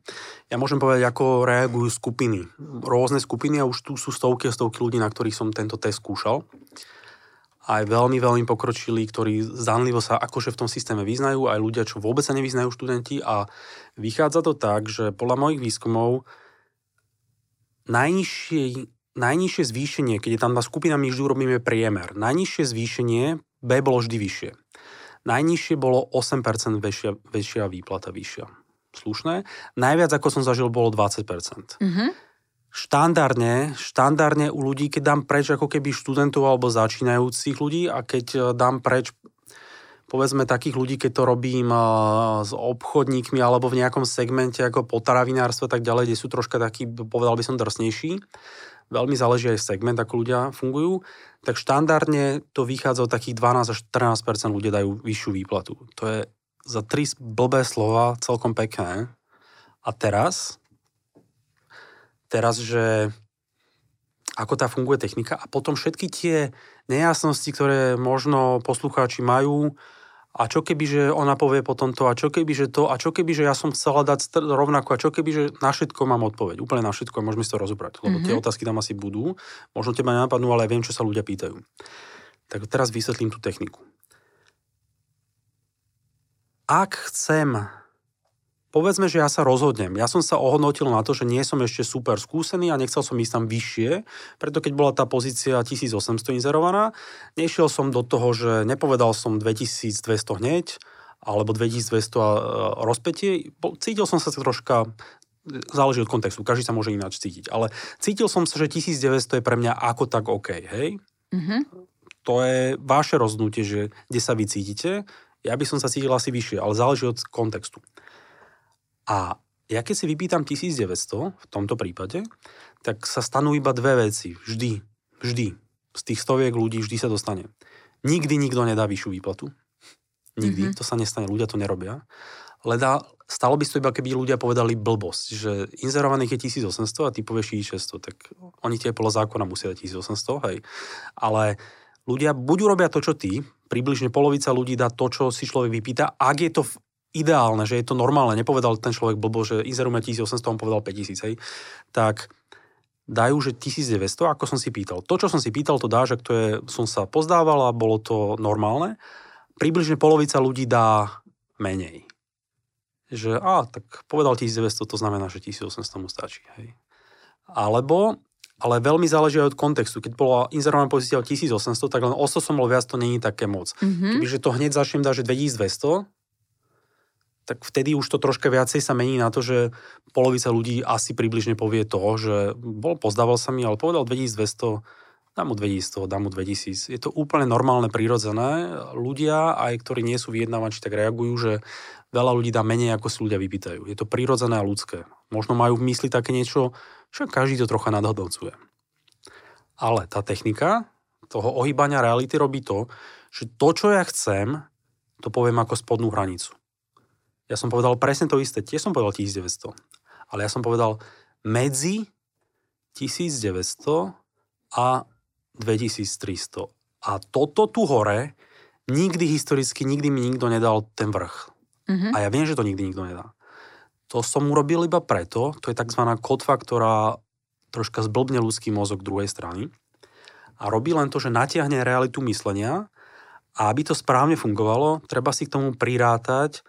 Ja môžem povedať, ako reagujú skupiny. Rôzne skupiny a už tu sú stovky a stovky ľudí, na ktorých som tento test skúšal aj veľmi, veľmi pokročili, ktorí zdanlivo sa akože v tom systéme vyznajú, aj ľudia, čo vôbec sa nevyznajú študenti a vychádza to tak, že podľa mojich výskumov najnižšie, najnižšie zvýšenie, keď je tam na skupina, my vždy urobíme priemer, najnižšie zvýšenie B bolo vždy vyššie. Najnižšie bolo 8% väčšia, väčšia výplata vyššia. Slušné. Najviac, ako som zažil, bolo 20%. Mm-hmm štandardne, štandardne u ľudí, keď dám preč ako keby študentov alebo začínajúcich ľudí a keď e, dám preč povedzme takých ľudí, keď to robím e, s obchodníkmi alebo v nejakom segmente ako potravinárstvo tak ďalej, kde sú troška takí, povedal by som, drsnejší, veľmi záleží aj segment, ako ľudia fungujú, tak štandardne to vychádza od takých 12 až 14% ľudí dajú vyššiu výplatu. To je za tri blbé slova celkom pekné. A teraz teraz, že ako tá funguje technika a potom všetky tie nejasnosti, ktoré možno poslucháči majú, a čo keby, že ona povie potom to, a čo keby, že to, a čo keby, že ja som chcela dať rovnako, a čo keby, že na všetko mám odpoveď, úplne na všetko a môžeme si to rozobrať, lebo mm-hmm. tie otázky tam asi budú, možno teba nenapadnú, ale viem, čo sa ľudia pýtajú. Tak teraz vysvetlím tú techniku. Ak chcem povedzme, že ja sa rozhodnem. Ja som sa ohodnotil na to, že nie som ešte super skúsený a nechcel som ísť tam vyššie, preto keď bola tá pozícia 1800 inzerovaná, nešiel som do toho, že nepovedal som 2200 hneď, alebo 2200 rozpetie. Cítil som sa troška, záleží od kontextu, každý sa môže ináč cítiť, ale cítil som sa, že 1900 je pre mňa ako tak OK, hej? Mm-hmm. To je vaše rozhodnutie, že kde sa vy cítite. Ja by som sa cítil asi vyššie, ale záleží od kontextu. A Ja keď si vypýtam 1900 v tomto prípade, tak sa stanú iba dve veci. Vždy. Vždy. Z tých stoviek ľudí vždy sa dostane. Nikdy nikto nedá vyššiu výplatu. Nikdy. Mm-hmm. To sa nestane. Ľudia to nerobia. Leda, stalo by to iba, keby ľudia povedali blbosť, že inzerovaných je 1800 a ty povieš 1600, tak oni tie podľa zákona musia dať 1800, hej. Ale ľudia buď urobia to, čo ty, približne polovica ľudí dá to, čo si človek vypýta, ak je to ideálne, že je to normálne, nepovedal ten človek blbo, že inzerujeme 1800, on povedal 5000, hej, tak dajú, že 1900, ako som si pýtal. To, čo som si pýtal, to dá, že to je, som sa pozdával a bolo to normálne. Približne polovica ľudí dá menej že a, tak povedal 1900, to znamená, že 1800 mu stačí. Hej. Alebo, ale veľmi záleží aj od kontextu. Keď bola inzerovaná pozícia o 1800, tak len o 100 som bol viac, to není také moc. Mm-hmm. Kebyže to hneď začnem dať, že 2200, tak vtedy už to troška viacej sa mení na to, že polovica ľudí asi približne povie to, že bol, pozdával sa mi, ale povedal 2200, dám mu 2100, dám mu 2000. Je to úplne normálne, prírodzené. Ľudia, aj ktorí nie sú vyjednávači, tak reagujú, že veľa ľudí dá menej, ako si ľudia vypýtajú. Je to prírodzené a ľudské. Možno majú v mysli také niečo, že každý to trocha nadhodnocuje. Ale tá technika toho ohýbania reality robí to, že to, čo ja chcem, to poviem ako spodnú hranicu. Ja som povedal presne to isté, tiež som povedal 1900, ale ja som povedal medzi 1900 a 2300. A toto tu hore nikdy historicky, nikdy mi nikto nedal ten vrch. Mm-hmm. A ja viem, že to nikdy nikto nedá. To som urobil iba preto, to je tzv. kotva, ktorá troška zblbne ľudský mozog druhej strany a robí len to, že natiahne realitu myslenia a aby to správne fungovalo, treba si k tomu prirátať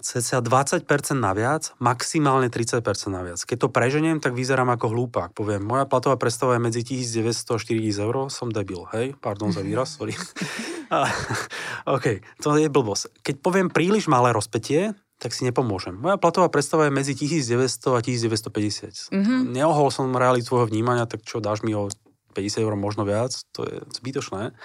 cca 20% naviac, maximálne 30% naviac. Keď to preženiem, tak vyzerám ako hlúpak. Poviem, moja platová predstava je medzi 1900 a 4000 eur, som debil, hej? Pardon za výraz, sorry. *laughs* OK, to je blbosť. Keď poviem príliš malé rozpetie, tak si nepomôžem. Moja platová predstava je medzi 1900 a 1950. Mm-hmm. Neohol som realitu tvojho vnímania, tak čo, dáš mi o 50 eur možno viac? To je zbytočné.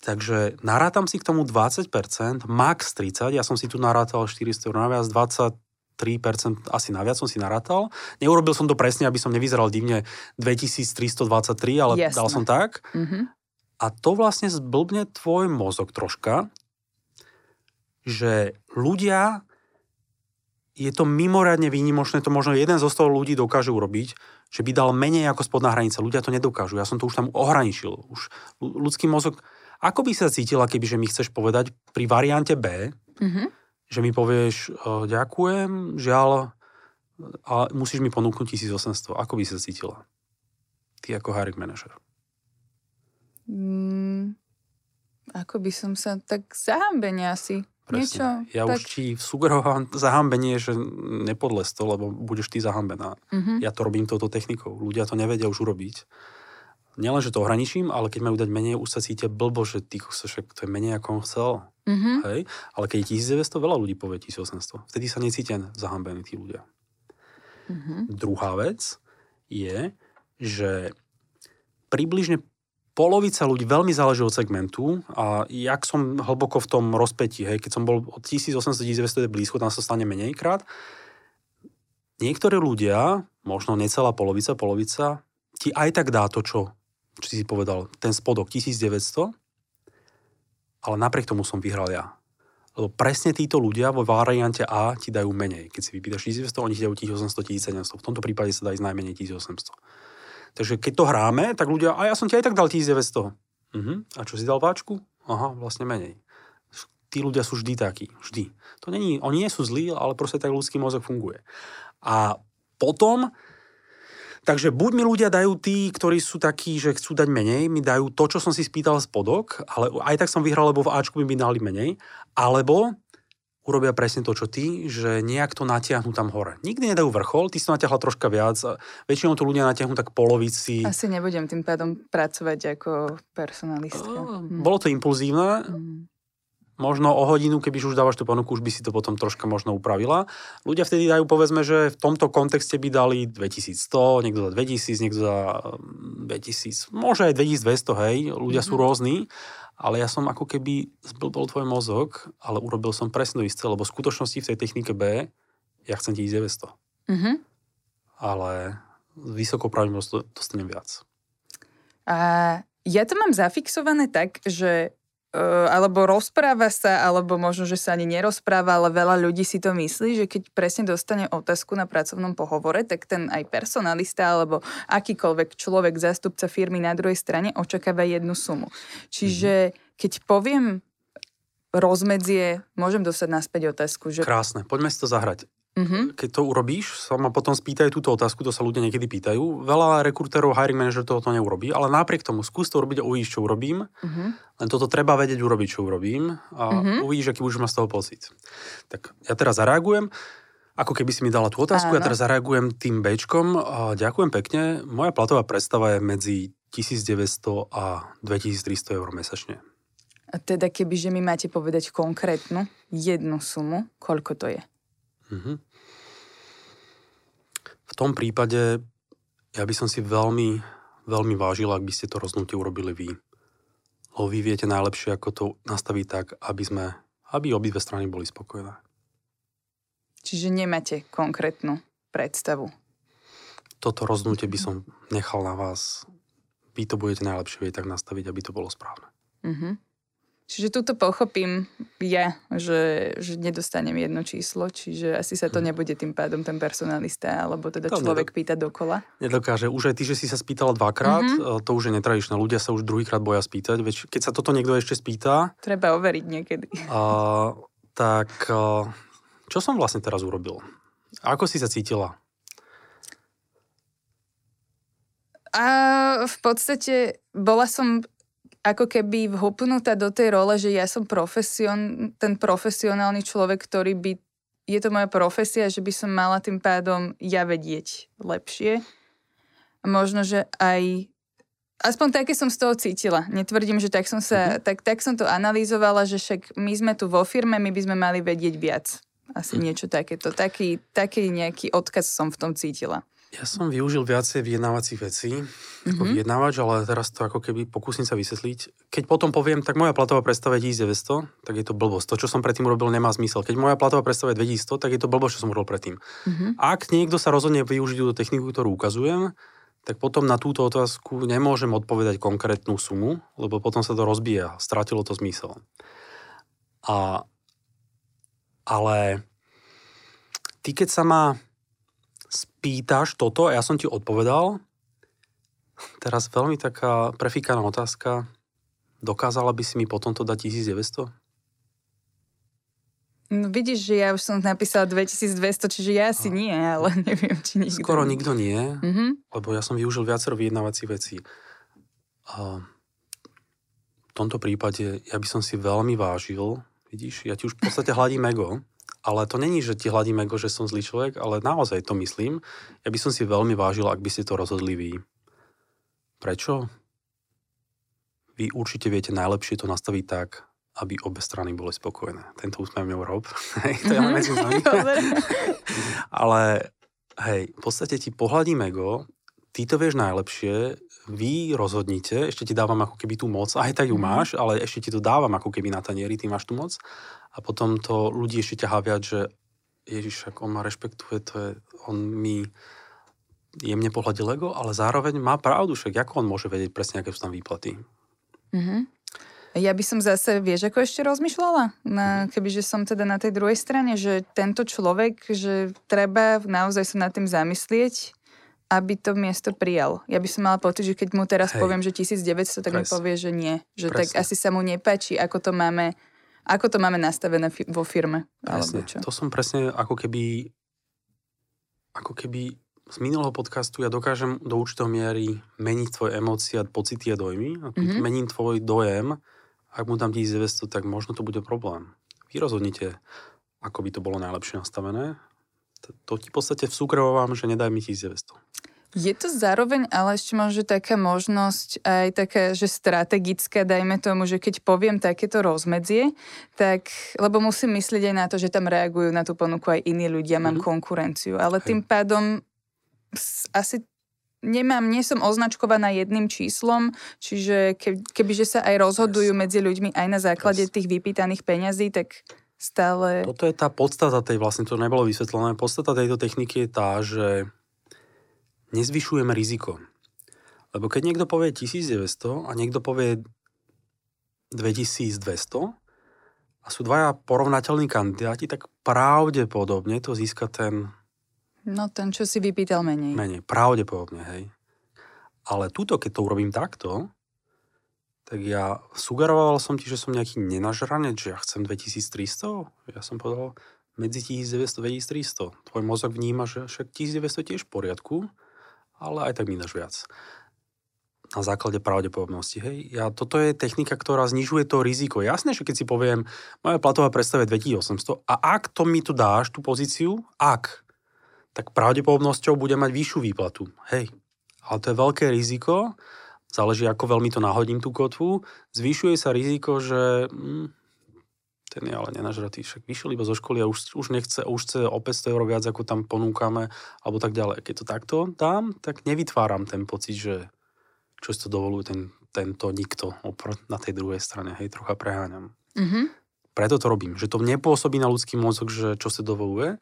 Takže narátam si k tomu 20%, max 30%, ja som si tu narátal 400 eur naviac, 23% asi naviac som si narátal. Neurobil som to presne, aby som nevyzeral divne 2323, ale Jasne. dal som tak. Mm-hmm. A to vlastne zblbne tvoj mozog troška, že ľudia, je to mimoriadne výnimočné, to možno jeden zo 100 ľudí dokáže urobiť, že by dal menej ako spodná hranica. Ľudia to nedokážu. Ja som to už tam ohraničil. Už ľudský mozog ako by sa cítila, keby že mi chceš povedať pri variante B, mm-hmm. že mi povieš, ďakujem, žiaľ, a musíš mi ponúknuť 1800. Ako by sa cítila? Ty ako hiring manažer. Mm, ako by som sa tak zahambenie asi. Presne. Niečo, ja tak... už ti sugerovám *laughs* zahambenie, že nepodles to, lebo budeš ty zahambená. Mm-hmm. Ja to robím touto technikou. Ľudia to nevedia už urobiť nielen, že to ohraničím, ale keď majú dať menej, už sa cítia blbo, že ty však to je menej, ako on chcel. Mm-hmm. Hej? Ale keď je 1900, veľa ľudí povie 1800. Vtedy sa necítia zahambení tí ľudia. Mm-hmm. Druhá vec je, že približne polovica ľudí veľmi záleží od segmentu a jak som hlboko v tom rozpetí, hej, keď som bol od 1800-1900 blízko, tam sa stane menej krát. Niektorí ľudia, možno necelá polovica, polovica, ti aj tak dá to, čo či si povedal, ten spodok 1900, ale napriek tomu som vyhral ja. Lebo presne títo ľudia vo variante A ti dajú menej. Keď si vypýtaš 1900, oni ti dajú 1800, 1700. V tomto prípade sa dá ísť najmenej 1800. Takže keď to hráme, tak ľudia, a ja som ti aj tak dal 1900. Uh-huh. A čo si dal váčku? Aha, vlastne menej. Tí ľudia sú vždy takí. Vždy. To není, oni nie sú zlí, ale proste tak ľudský mozog funguje. A potom Takže buď mi ľudia dajú tí, ktorí sú takí, že chcú dať menej, mi dajú to, čo som si spýtal spodok, ale aj tak som vyhral, lebo v Ačku mi dali menej, alebo urobia presne to, čo ty, že nejak to natiahnu tam hore. Nikdy nedajú vrchol, ty si to natiahla troška viac, väčšinou to ľudia natiahnu tak polovici. Asi nebudem tým pádom pracovať ako personalistka. Hm. Bolo to impulzívne, hm možno o hodinu, keby už dávaš tú ponuku, už by si to potom troška možno upravila. Ľudia vtedy dajú, povedzme, že v tomto kontexte by dali 2100, niekto za 2000, niekto za 2000, mm, možno aj 2200, hej, ľudia mm-hmm. sú mhm. rôzni, ale ja som ako keby zblbol tvoj mozog, ale urobil som presne isté, lebo v skutočnosti v tej technike B ja chcem 1900. Mm-hmm. Ale vysokou pravdepodobnosťou dostanem viac. A ja to mám zafixované tak, že alebo rozpráva sa, alebo možno, že sa ani nerozpráva, ale veľa ľudí si to myslí, že keď presne dostane otázku na pracovnom pohovore, tak ten aj personalista alebo akýkoľvek človek, zástupca firmy na druhej strane očakáva jednu sumu. Čiže mm-hmm. keď poviem rozmedzie, môžem dostať naspäť otázku. Že... Krásne, poďme si to zahrať. Mm-hmm. Keď to urobíš, sa ma potom spýtajú túto otázku, to sa ľudia niekedy pýtajú. Veľa rekrutérov, hiring manager toho to neurobí, ale napriek tomu skús to urobiť a uvidíš, čo urobím. Mm-hmm. Len toto treba vedieť urobiť, čo urobím a mm-hmm. uvidíš, aký budeš mať z toho pocit. Tak ja teraz zareagujem. Ako keby si mi dala tú otázku, Áno. ja teraz zareagujem tým Bčkom. A ďakujem pekne. Moja platová predstava je medzi 1900 a 2300 eur mesačne. A teda keby, že mi máte povedať konkrétnu jednu sumu, koľko to je? Mm-hmm. V tom prípade ja by som si veľmi, veľmi vážil, ak by ste to rozhodnutie urobili vy. Lebo vy viete najlepšie, ako to nastaviť tak, aby sme, aby obidve strany boli spokojné. Čiže nemáte konkrétnu predstavu? Toto rozhodnutie by som nechal na vás. Vy to budete najlepšie vedieť tak nastaviť, aby to bolo správne. Mm-hmm. Čiže tuto pochopím ja, že, že nedostanem jedno číslo, čiže asi sa to hm. nebude tým pádom ten personalista, alebo teda to človek nedok- pýta dokola. Nedokáže. Už aj ty, že si sa spýtala dvakrát, mm-hmm. to už je netradičné. Ľudia sa už druhýkrát boja spýtať. Veď keď sa toto niekto ešte spýta... Treba overiť niekedy. A, tak čo som vlastne teraz urobil? Ako si sa cítila? A v podstate bola som ako keby vhupnutá do tej role, že ja som profesion, ten profesionálny človek, ktorý by, je to moja profesia, že by som mala tým pádom ja vedieť lepšie. A možno, že aj Aspoň také som z toho cítila. Netvrdím, že tak som, sa, mm-hmm. tak, tak som to analyzovala, že však my sme tu vo firme, my by sme mali vedieť viac. Asi mm. niečo takéto. Taký, taký nejaký odkaz som v tom cítila. Ja som využil viacej vyjednávacích vecí mm-hmm. ako mhm. vyjednávač, ale teraz to ako keby pokúsim sa vysvetliť. Keď potom poviem, tak moja platová predstava je 1900, tak je to blbosť. To, čo som predtým urobil, nemá zmysel. Keď moja platová predstava je 2100, tak je to blbosť, čo som urobil predtým. Mm-hmm. Ak niekto sa rozhodne využiť túto techniku, ktorú ukazujem, tak potom na túto otázku nemôžem odpovedať konkrétnu sumu, lebo potom sa to rozbíja. Stratilo to zmysel. A, ale ty, keď sa ma spýtaš toto a ja som ti odpovedal. Teraz veľmi taká prefíkaná otázka. Dokázala by si mi potom to dať 1900? No vidíš, že ja už som napísala 2200, čiže ja asi nie, ale *laughs* neviem, či nikto. Skoro nikto nie, mm-hmm. lebo ja som využil viacero vyjednávacích vecí. A v tomto prípade ja by som si veľmi vážil, vidíš, ja ti už v podstate hladím ego, ale to není, že ti hladím ego, že som zlý človek, ale naozaj to myslím. Ja by som si veľmi vážil, ak by ste to rozhodli vy. Prečo? Vy určite viete najlepšie to nastaviť tak, aby obe strany boli spokojné. Tento úsmev mi urob. *laughs* to je mm-hmm. medzi ale hej, v podstate ti pohľadím ego, ty to vieš najlepšie, vy rozhodnite, ešte ti dávam ako keby tú moc, aj tak ju mm-hmm. máš, ale ešte ti to dávam ako keby na tanieri, ty máš tú moc a potom to ľudí ešte ťahá viac, že Ježiš, ak on ma rešpektuje, to je, on mi jemne pohľadí Lego, ale zároveň má pravdu, však ako on môže vedieť presne, aké sú tam výplaty. Mm-hmm. Ja by som zase, vieš, ako ešte rozmýšľala? Na, mhm. kebyže som teda na tej druhej strane, že tento človek, že treba naozaj sa nad tým zamyslieť, aby to miesto prijal. Ja by som mala pocit, že keď mu teraz Hej. poviem, že 1900, tak Presne. mi povie, že nie. Že Presne. tak asi sa mu nepáči, ako to máme ako to máme nastavené vo firme? Presne. čo? To som presne ako keby ako keby z minulého podcastu ja dokážem do určitej miery meniť tvoje emócie, pocity a dojmy. A mm-hmm. mením tvoj dojem, ak mu dám 1900, tak možno to bude problém. Vy rozhodnite, ako by to bolo najlepšie nastavené. To, ti v podstate vsúkrevovám, že nedaj mi 1900. Je to zároveň ale ešte možno taká možnosť aj taká, že strategická, dajme tomu, že keď poviem takéto rozmedzie, tak, lebo musím myslieť aj na to, že tam reagujú na tú ponuku aj iní ľudia, mám mm-hmm. konkurenciu, ale Hej. tým pádom asi nemám, nie som označkovaná jedným číslom, čiže ke, kebyže sa aj rozhodujú medzi ľuďmi aj na základe tých vypýtaných peňazí, tak stále... Toto je tá podstata tej, vlastne to nebolo vysvetlené, podstata tejto techniky je tá, že nezvyšujeme riziko. Lebo keď niekto povie 1900 a niekto povie 2200 a sú dvaja porovnateľní kandidáti, tak pravdepodobne to získa ten... No ten, čo si vypýtal menej. Menej, pravdepodobne, hej. Ale túto, keď to urobím takto, tak ja sugeroval som ti, že som nejaký nenažranec, že ja chcem 2300. Ja som povedal medzi 1900 a 2300. Tvoj mozog vníma, že však 1900 tiež v poriadku, ale aj tak mi dáš viac. Na základe pravdepodobnosti. Hej. Ja, toto je technika, ktorá znižuje to riziko. Jasné, že keď si poviem, moja platová predstava je 2800 a ak to mi tu dáš, tú pozíciu, ak, tak pravdepodobnosťou bude mať vyššiu výplatu. Hej. Ale to je veľké riziko záleží ako veľmi to nahodím tú kotvu, zvyšuje sa riziko, že hm, ten je ale nenažratý, však vyšiel iba zo školy a už, už nechce, už chce o 500 eur viac, ako tam ponúkame, alebo tak ďalej. Keď to takto dám, tak nevytváram ten pocit, že čo si to dovoluje ten, tento nikto na tej druhej strane, hej, trocha preháňam. Mm-hmm. Preto to robím, že to nepôsobí na ľudský mozog, že čo sa dovoluje,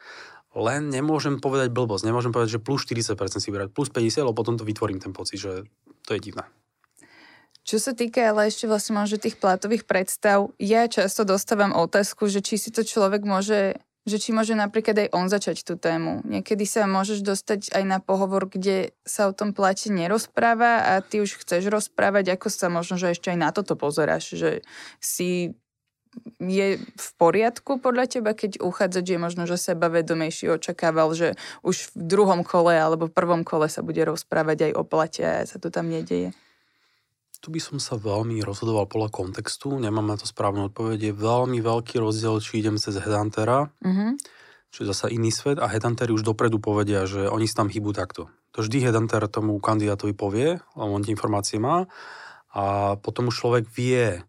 len nemôžem povedať blbosť, nemôžem povedať, že plus 40% si vybrať, plus 50, lebo potom to vytvorím ten pocit, že to je divné. Čo sa týka ale ešte vlastne možno tých platových predstav, ja často dostávam otázku, že či si to človek môže, že či môže napríklad aj on začať tú tému. Niekedy sa môžeš dostať aj na pohovor, kde sa o tom plate nerozpráva a ty už chceš rozprávať, ako sa možno, že ešte aj na toto pozeráš, že si je v poriadku podľa teba, keď uchádzač je možno, že sebavedomejší očakával, že už v druhom kole alebo v prvom kole sa bude rozprávať aj o plate a sa to tam nedieje? Tu by som sa veľmi rozhodoval podľa kontextu, nemám na to správnu odpoveď. Je veľmi veľký rozdiel, či idem cez headhuntera, mm-hmm. čo je zasa iný svet, a headhunteri už dopredu povedia, že oni si tam chýbu takto. To vždy headhunter tomu kandidátovi povie, on tie informácie má, a potom už človek vie,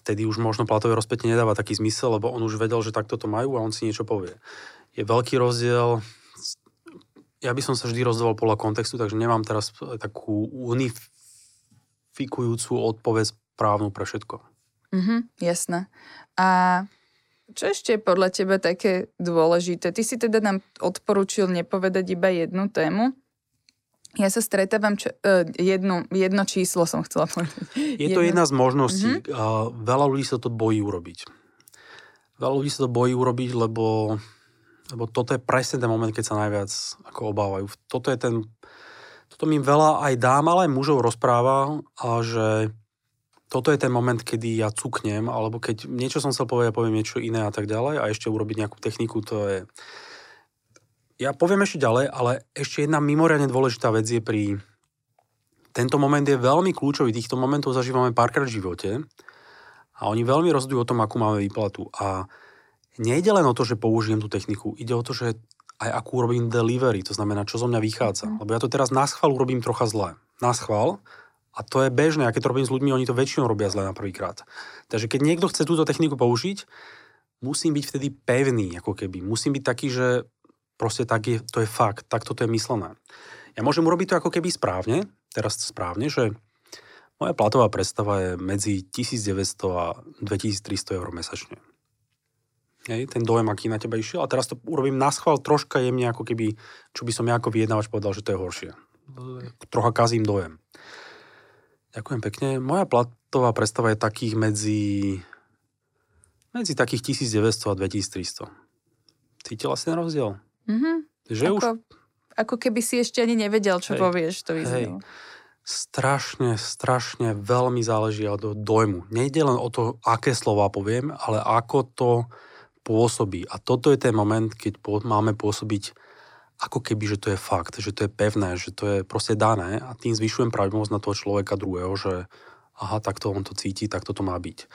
vtedy už možno platové rozpätie nedáva taký zmysel, lebo on už vedel, že takto to majú a on si niečo povie. Je veľký rozdiel, ja by som sa vždy rozhodoval podľa kontextu, takže nemám teraz takú unif fikujúcu odpoveď právnu pre všetko. Mhm, jasné. A čo ešte podľa teba také dôležité? Ty si teda nám odporúčil nepovedať iba jednu tému. Ja sa stretávam, čo, uh, jedno, jedno číslo som chcela povedať. Je to jedno. jedna z možností. Mm-hmm. Veľa ľudí sa to bojí urobiť. Veľa ľudí sa to bojí urobiť, lebo, lebo toto je presne ten moment, keď sa najviac ako obávajú. Toto je ten toto mi veľa aj dám, ale aj mužov rozpráva, a že toto je ten moment, kedy ja cuknem, alebo keď niečo som chcel povedať, poviem niečo iné a tak ďalej a ešte urobiť nejakú techniku, to je... Ja poviem ešte ďalej, ale ešte jedna mimoriadne dôležitá vec je pri... Tento moment je veľmi kľúčový, týchto momentov zažívame párkrát v živote a oni veľmi rozhodujú o tom, akú máme výplatu. A nejde len o to, že použijem tú techniku, ide o to, že aj akú urobím delivery, to znamená, čo zo mňa vychádza. Mm. Lebo ja to teraz na schvál urobím trocha zle. Na schvál. A to je bežné, a keď to robím s ľuďmi, oni to väčšinou robia zle na prvýkrát. Takže keď niekto chce túto techniku použiť, musím byť vtedy pevný, ako keby. Musím byť taký, že proste tak je, to je fakt, tak toto je myslené. Ja môžem urobiť to ako keby správne, teraz správne, že moja platová predstava je medzi 1900 a 2300 eur mesačne. Hej, ten dojem, aký na teba išiel. A teraz to urobím na schvál troška jemne, ako keby, čo by som ja ako vyjednávač povedal, že to je horšie. Trocha kazím dojem. Ďakujem pekne. Moja platová predstava je takých medzi medzi takých 1900 a 2300. Cítila si ten rozdiel? Mm-hmm. Že ako, už... ako keby si ešte ani nevedel, čo hej, povieš, to vyzeralo. Strašne, strašne veľmi záleží od dojmu. Nejde len o to, aké slova poviem, ale ako to pôsobí. A toto je ten moment, keď máme pôsobiť ako keby, že to je fakt, že to je pevné, že to je proste dané a tým zvyšujem pravdivosť na toho človeka druhého, že aha, takto on to cíti, takto to má byť.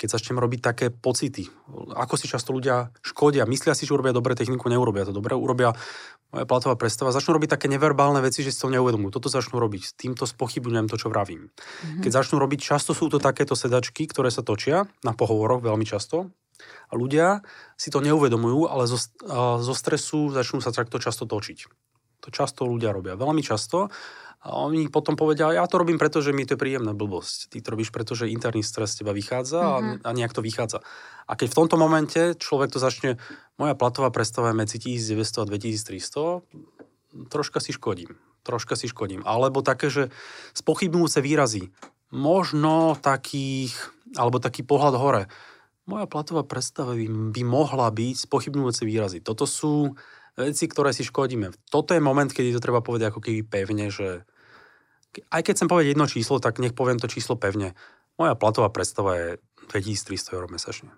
Keď začnem robiť také pocity, ako si často ľudia škodia, myslia si, že urobia dobré techniku, neurobia to dobre, urobia moja platová predstava, začnú robiť také neverbálne veci, že si to neuvedomujú. Toto začnú robiť, s týmto spochybujem to, čo vravím. Mm-hmm. Keď začnú robiť, často sú to takéto sedačky, ktoré sa točia na pohovoroch veľmi často, a ľudia si to neuvedomujú, ale zo, zo stresu začnú sa takto často točiť. To často ľudia robia, veľmi často. A oni potom povedia, ja to robím preto, že mi to je príjemná blbosť. Ty to robíš preto, že interný stres z teba vychádza mm-hmm. a, nejak to vychádza. A keď v tomto momente človek to začne, moja platová predstava je medzi 1900 a 2300, troška si škodím. Troška si škodím. Alebo také, že spochybnúce výrazy. Možno takých, alebo taký pohľad hore. Moja platová predstava by, by mohla byť spochybnúce výrazy. Toto sú veci, ktoré si škodíme. Toto je moment, kedy to treba povedať ako keby pevne, že aj keď chcem povedať jedno číslo, tak nech poviem to číslo pevne. Moja platová predstava je 2300 eur mesačne.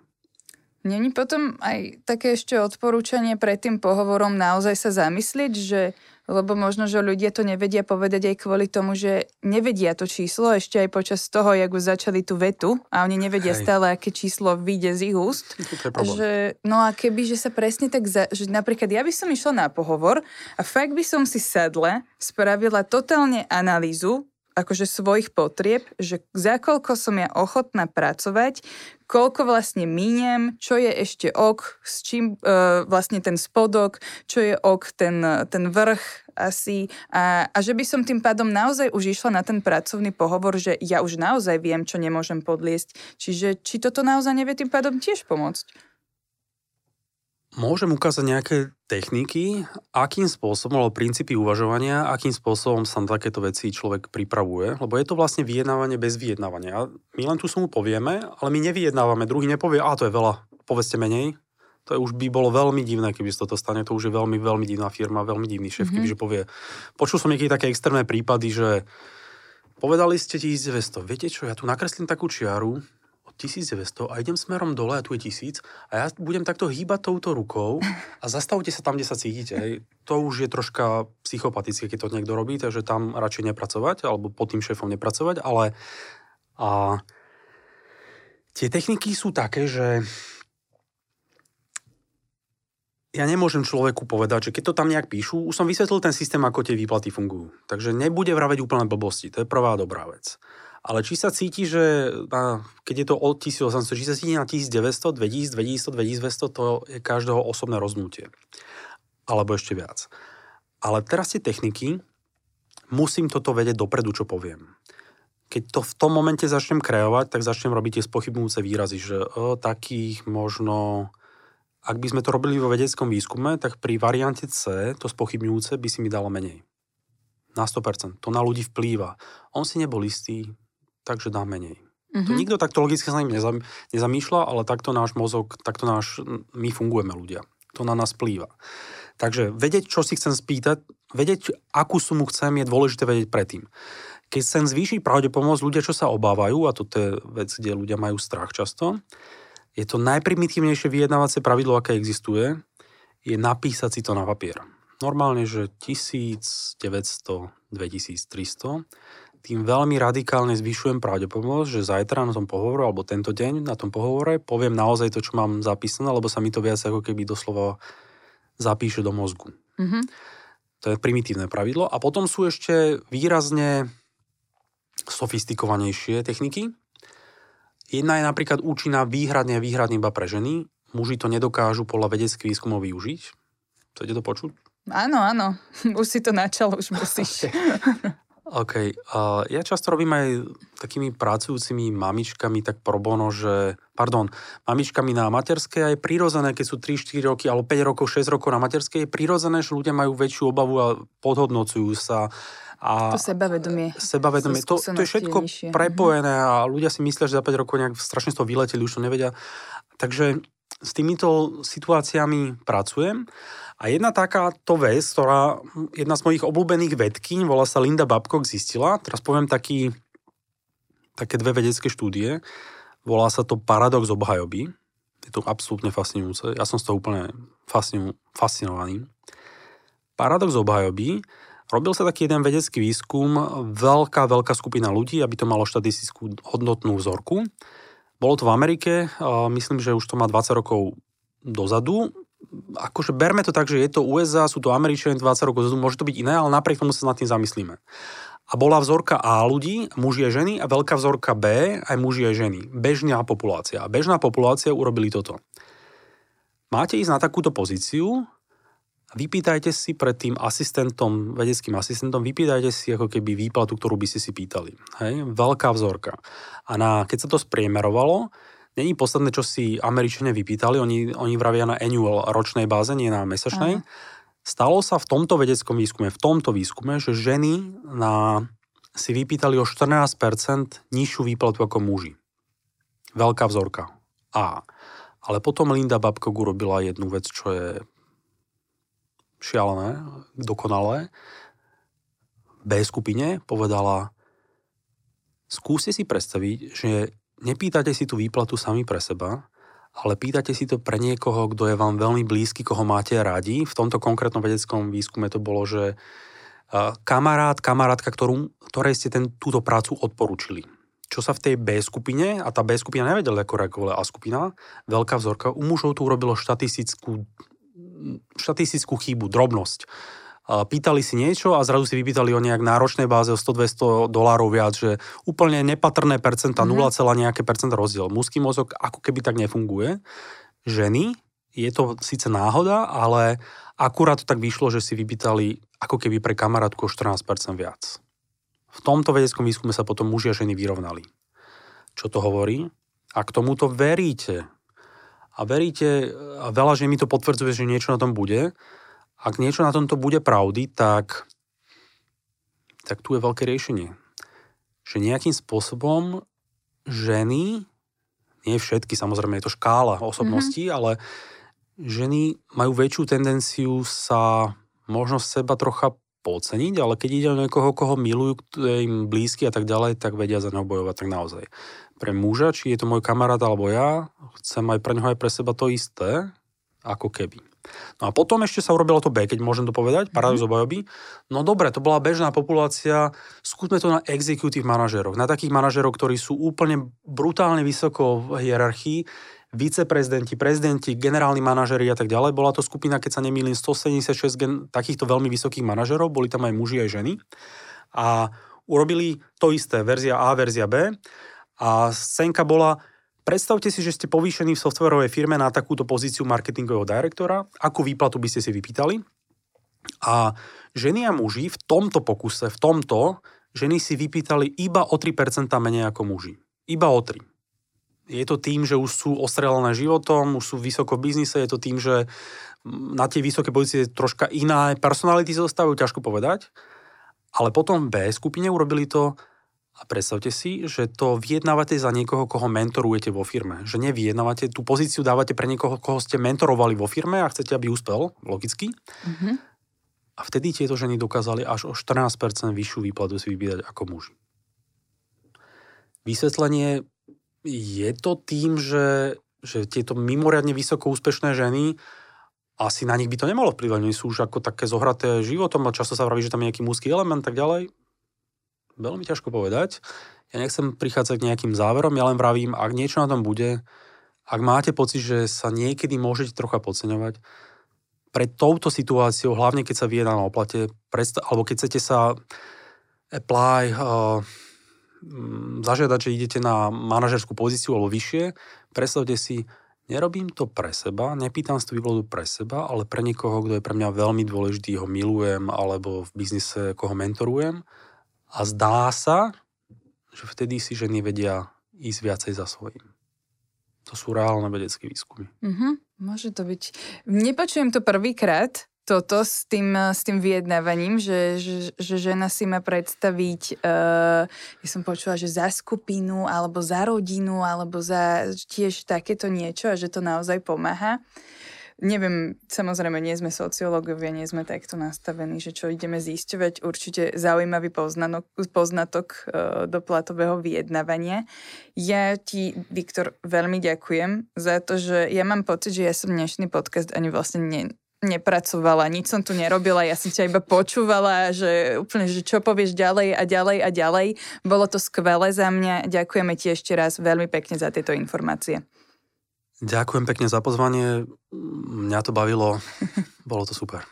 Není potom aj také ešte odporúčanie pred tým pohovorom naozaj sa zamyslieť, že lebo možno, že ľudia to nevedia povedať aj kvôli tomu, že nevedia to číslo ešte aj počas toho, jak už začali tú vetu a oni nevedia Hej. stále, aké číslo vyjde z ich úst. Že, no a keby, že sa presne tak, za, že napríklad ja by som išla na pohovor a fakt by som si sadle, spravila totálne analýzu akože svojich potrieb, že za koľko som ja ochotná pracovať, koľko vlastne míniem, čo je ešte ok, s čím e, vlastne ten spodok, čo je ok, ten, ten vrch asi a, a že by som tým pádom naozaj už išla na ten pracovný pohovor, že ja už naozaj viem, čo nemôžem podliesť. Čiže či toto naozaj nevie tým pádom tiež pomôcť? Môžem ukázať nejaké techniky, akým spôsobom, alebo princípy uvažovania, akým spôsobom sa na takéto veci človek pripravuje, lebo je to vlastne vyjednávanie bez vyjednávania. My len tú sumu povieme, ale my nevyjednávame, druhý nepovie, a to je veľa, povedzte menej. To je, už by bolo veľmi divné, keby sa toto stane, to už je veľmi, veľmi divná firma, veľmi divný šéf, mm-hmm. kebyže povie. Počul som niekedy také extrémne prípady, že povedali ste 1900, viete čo, ja tu nakreslím takú čiaru, 1900 a idem smerom dole a tu je 1000 a ja budem takto hýbať touto rukou a zastavte sa tam, kde sa cítite. Hej. To už je troška psychopatické, keď to niekto robí, takže tam radšej nepracovať alebo pod tým šéfom nepracovať, ale a, tie techniky sú také, že ja nemôžem človeku povedať, že keď to tam nejak píšu, už som vysvetlil ten systém, ako tie výplaty fungujú. Takže nebude vraveť úplne blbosti, to je prvá dobrá vec. Ale či sa cíti, že na, keď je to od 1800, či sa cíti na 1900, 2000, 2100, 2200, to je každého osobné roznutie. Alebo ešte viac. Ale teraz tie techniky, musím toto vedieť dopredu, čo poviem. Keď to v tom momente začnem kreovať, tak začnem robiť tie spochybnúce výrazy, že o, takých možno... Ak by sme to robili vo vedeckom výskume, tak pri variante C to spochybňujúce by si mi dalo menej. Na 100%. To na ľudí vplýva. On si nebol istý, takže dá menej. Mm-hmm. To mhm. nikto takto logicky sa ním nezam, nezamýšľa, ale takto náš mozog, takto náš, my fungujeme ľudia. To na nás plýva. Takže vedieť, čo si chcem spýtať, vedieť, akú sumu chcem, je dôležité vedieť predtým. Keď chcem zvýšiť pravdepomosť ľudia, čo sa obávajú, a toto je vec, kde ľudia majú strach často, je to najprimitívnejšie vyjednávacie pravidlo, aké existuje, je napísať si to na papier. Normálne, že 1900, 2300 tým veľmi radikálne zvyšujem pravdepodobnosť, že zajtra na tom pohovore, alebo tento deň na tom pohovore poviem naozaj to, čo mám zapísané, lebo sa mi to viac ako keby doslova zapíše do mozgu. Mm-hmm. To je primitívne pravidlo. A potom sú ešte výrazne sofistikovanejšie techniky. Jedna je napríklad účinná výhradne a výhradne iba pre ženy. Muži to nedokážu podľa vedeckých výskumov využiť. Chcete to počuť? Áno, áno. *laughs* Už si to načal, už musíš. *laughs* OK. Uh, ja často robím aj takými pracujúcimi mamičkami tak pro bono, že, pardon, mamičkami na materskej je prirodzené, keď sú 3-4 roky alebo 5 rokov, 6 rokov na materskej, je prirodzené, že ľudia majú väčšiu obavu a podhodnocujú sa. A to sebavedomie. Sebavedomie. To, to je všetko nižšie. prepojené a ľudia si myslia, že za 5 rokov nejak strašne z toho vyleteli, už to nevedia. Takže s týmito situáciami pracujem. A jedna takáto vec, ktorá, jedna z mojich obľúbených vedkyň, volá sa Linda Babcock, zistila, teraz poviem taký, také dve vedecké štúdie, volá sa to paradox obhajoby. Je to absolútne fascinujúce. Ja som z toho úplne fascinu, fascinovaný. Paradox obhajoby. Robil sa taký jeden vedecký výskum, veľká, veľká skupina ľudí, aby to malo štatistickú hodnotnú vzorku. Bolo to v Amerike, myslím, že už to má 20 rokov dozadu akože berme to tak, že je to USA, sú to Američania 20 rokov môže to byť iné, ale napriek tomu sa nad tým zamyslíme. A bola vzorka A ľudí, muži a ženy, a veľká vzorka B, aj muži a ženy. Bežná populácia. A bežná populácia urobili toto. Máte ísť na takúto pozíciu, vypýtajte si pred tým asistentom, vedeckým asistentom, vypýtajte si ako keby výplatu, ktorú by ste si pýtali. Hej? Veľká vzorka. A na, keď sa to spriemerovalo, není posledné, čo si Američania vypýtali, oni, oni vravia na annual ročnej báze, nie na mesačnej. Aha. Stalo sa v tomto vedeckom výskume, v tomto výskume, že ženy na, si vypýtali o 14% nižšiu výplatu ako muži. Veľká vzorka. A. Ale potom Linda Babkok urobila jednu vec, čo je šialené, dokonalé, B skupine povedala, skúste si predstaviť, že nepýtate si tú výplatu sami pre seba, ale pýtate si to pre niekoho, kto je vám veľmi blízky, koho máte radi. V tomto konkrétnom vedeckom výskume to bolo, že kamarát, kamarátka, ktorú, ktorej ste ten, túto prácu odporučili. Čo sa v tej B skupine, a tá B skupina nevedela ako reagovala A skupina, veľká vzorka, u mužov tu urobilo štatistickú štatistickú chybu, drobnosť. Pýtali si niečo a zrazu si vypýtali o nejak náročnej báze o 100-200 dolárov viac, že úplne nepatrné percenta, mm-hmm. 0, nejaké percenta rozdiel. Mužský mozog ako keby tak nefunguje. Ženy, je to síce náhoda, ale akurát to tak vyšlo, že si vypýtali ako keby pre kamarátku o 14% viac. V tomto vedeckom výskume sa potom muži a ženy vyrovnali. Čo to hovorí? A k tomuto veríte, a veríte, a veľa že mi to potvrdzuje, že niečo na tom bude, ak niečo na tomto bude pravdy, tak, tak tu je veľké riešenie. Že nejakým spôsobom ženy, nie všetky, samozrejme je to škála osobností, mm-hmm. ale ženy majú väčšiu tendenciu sa možno seba trocha podceniť, ale keď ide o niekoho, koho milujú, kto je im blízky a tak ďalej, tak vedia za neho bojovať tak naozaj pre muža, či je to môj kamarát alebo ja, chcem aj pre neho aj pre seba to isté, ako keby. No a potom ešte sa urobilo to B, keď môžem to povedať, paradox mm-hmm. obajoby. No dobre, to bola bežná populácia, skúsme to na executive manažeroch, na takých manažerov, ktorí sú úplne brutálne vysoko v hierarchii, viceprezidenti, prezidenti, generálni manažeri a tak ďalej. Bola to skupina, keď sa nemýlim, 176 gen- takýchto veľmi vysokých manažerov, boli tam aj muži, aj ženy. A urobili to isté, verzia A, verzia B. A scénka bola, predstavte si, že ste povýšení v softwarovej firme na takúto pozíciu marketingového direktora, akú výplatu by ste si vypýtali. A ženy a muži v tomto pokuse, v tomto, ženy si vypýtali iba o 3% menej ako muži. Iba o 3. Je to tým, že už sú ostrelené životom, už sú vysoko v biznise, je to tým, že na tie vysoké pozície troška iná personality zostavujú, ťažko povedať. Ale potom B skupine urobili to a predstavte si, že to vyjednávate za niekoho, koho mentorujete vo firme. Že nevyjednávate, tú pozíciu dávate pre niekoho, koho ste mentorovali vo firme a chcete, aby úspel, logicky. Mm-hmm. A vtedy tieto ženy dokázali až o 14% vyššiu výplatu si vybídať ako muži. Vysvetlenie je to tým, že, že tieto mimoriadne vysoko úspešné ženy asi na nich by to nemalo vplyvať. Oni sú už ako také zohraté životom a často sa vraví, že tam je nejaký mužský element tak ďalej veľmi ťažko povedať. Ja nechcem prichádzať k nejakým záverom, ja len vravím, ak niečo na tom bude, ak máte pocit, že sa niekedy môžete trocha podceňovať, pred touto situáciou, hlavne keď sa vyjedná na oplate, predstav, alebo keď chcete sa apply, uh, zažiadať, že idete na manažerskú pozíciu alebo vyššie, predstavte si, nerobím to pre seba, nepýtam si tú vývodu pre seba, ale pre niekoho, kto je pre mňa veľmi dôležitý, ho milujem, alebo v biznise, koho mentorujem a zdá sa, že vtedy si ženy vedia ísť viacej za svojím. To sú reálne vedecké výskumy. Mm-hmm, môže to byť. Nepočujem to prvýkrát, toto s tým, s tým vyjednávaním, že, že, že žena si má predstaviť, uh, ja som počula, že za skupinu, alebo za rodinu, alebo za tiež takéto niečo a že to naozaj pomáha. Neviem, samozrejme, nie sme sociológovia, nie sme takto nastavení, že čo ideme zisťovať. Určite zaujímavý poznanok, poznatok uh, do platového vyjednávania. Ja ti, Viktor, veľmi ďakujem za to, že ja mám pocit, že ja som dnešný podcast ani vlastne ne, nepracovala, nič som tu nerobila, ja som ťa iba počúvala, že úplne, že čo povieš ďalej a ďalej a ďalej. Bolo to skvelé za mňa. Ďakujeme ti ešte raz veľmi pekne za tieto informácie. Ďakujem pekne za pozvanie. Mňa to bavilo. *laughs* Bolo to super.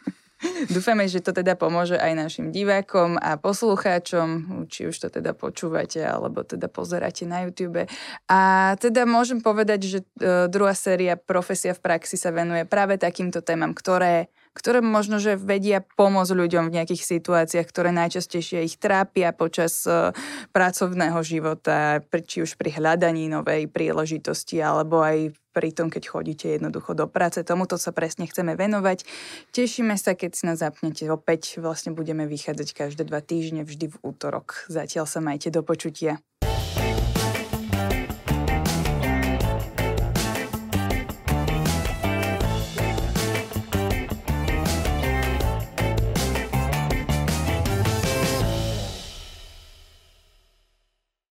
Dúfame, že to teda pomôže aj našim divákom a poslucháčom, či už to teda počúvate alebo teda pozeráte na YouTube. A teda môžem povedať, že e, druhá séria Profesia v praxi sa venuje práve takýmto témam, ktoré ktoré možno, že vedia pomôcť ľuďom v nejakých situáciách, ktoré najčastejšie ich trápia počas e, pracovného života, či už pri hľadaní novej príležitosti, alebo aj pri tom, keď chodíte jednoducho do práce. Tomuto sa presne chceme venovať. Tešíme sa, keď si nás zapnete opäť. Vlastne budeme vychádzať každé dva týždne, vždy v útorok. Zatiaľ sa majte do počutia.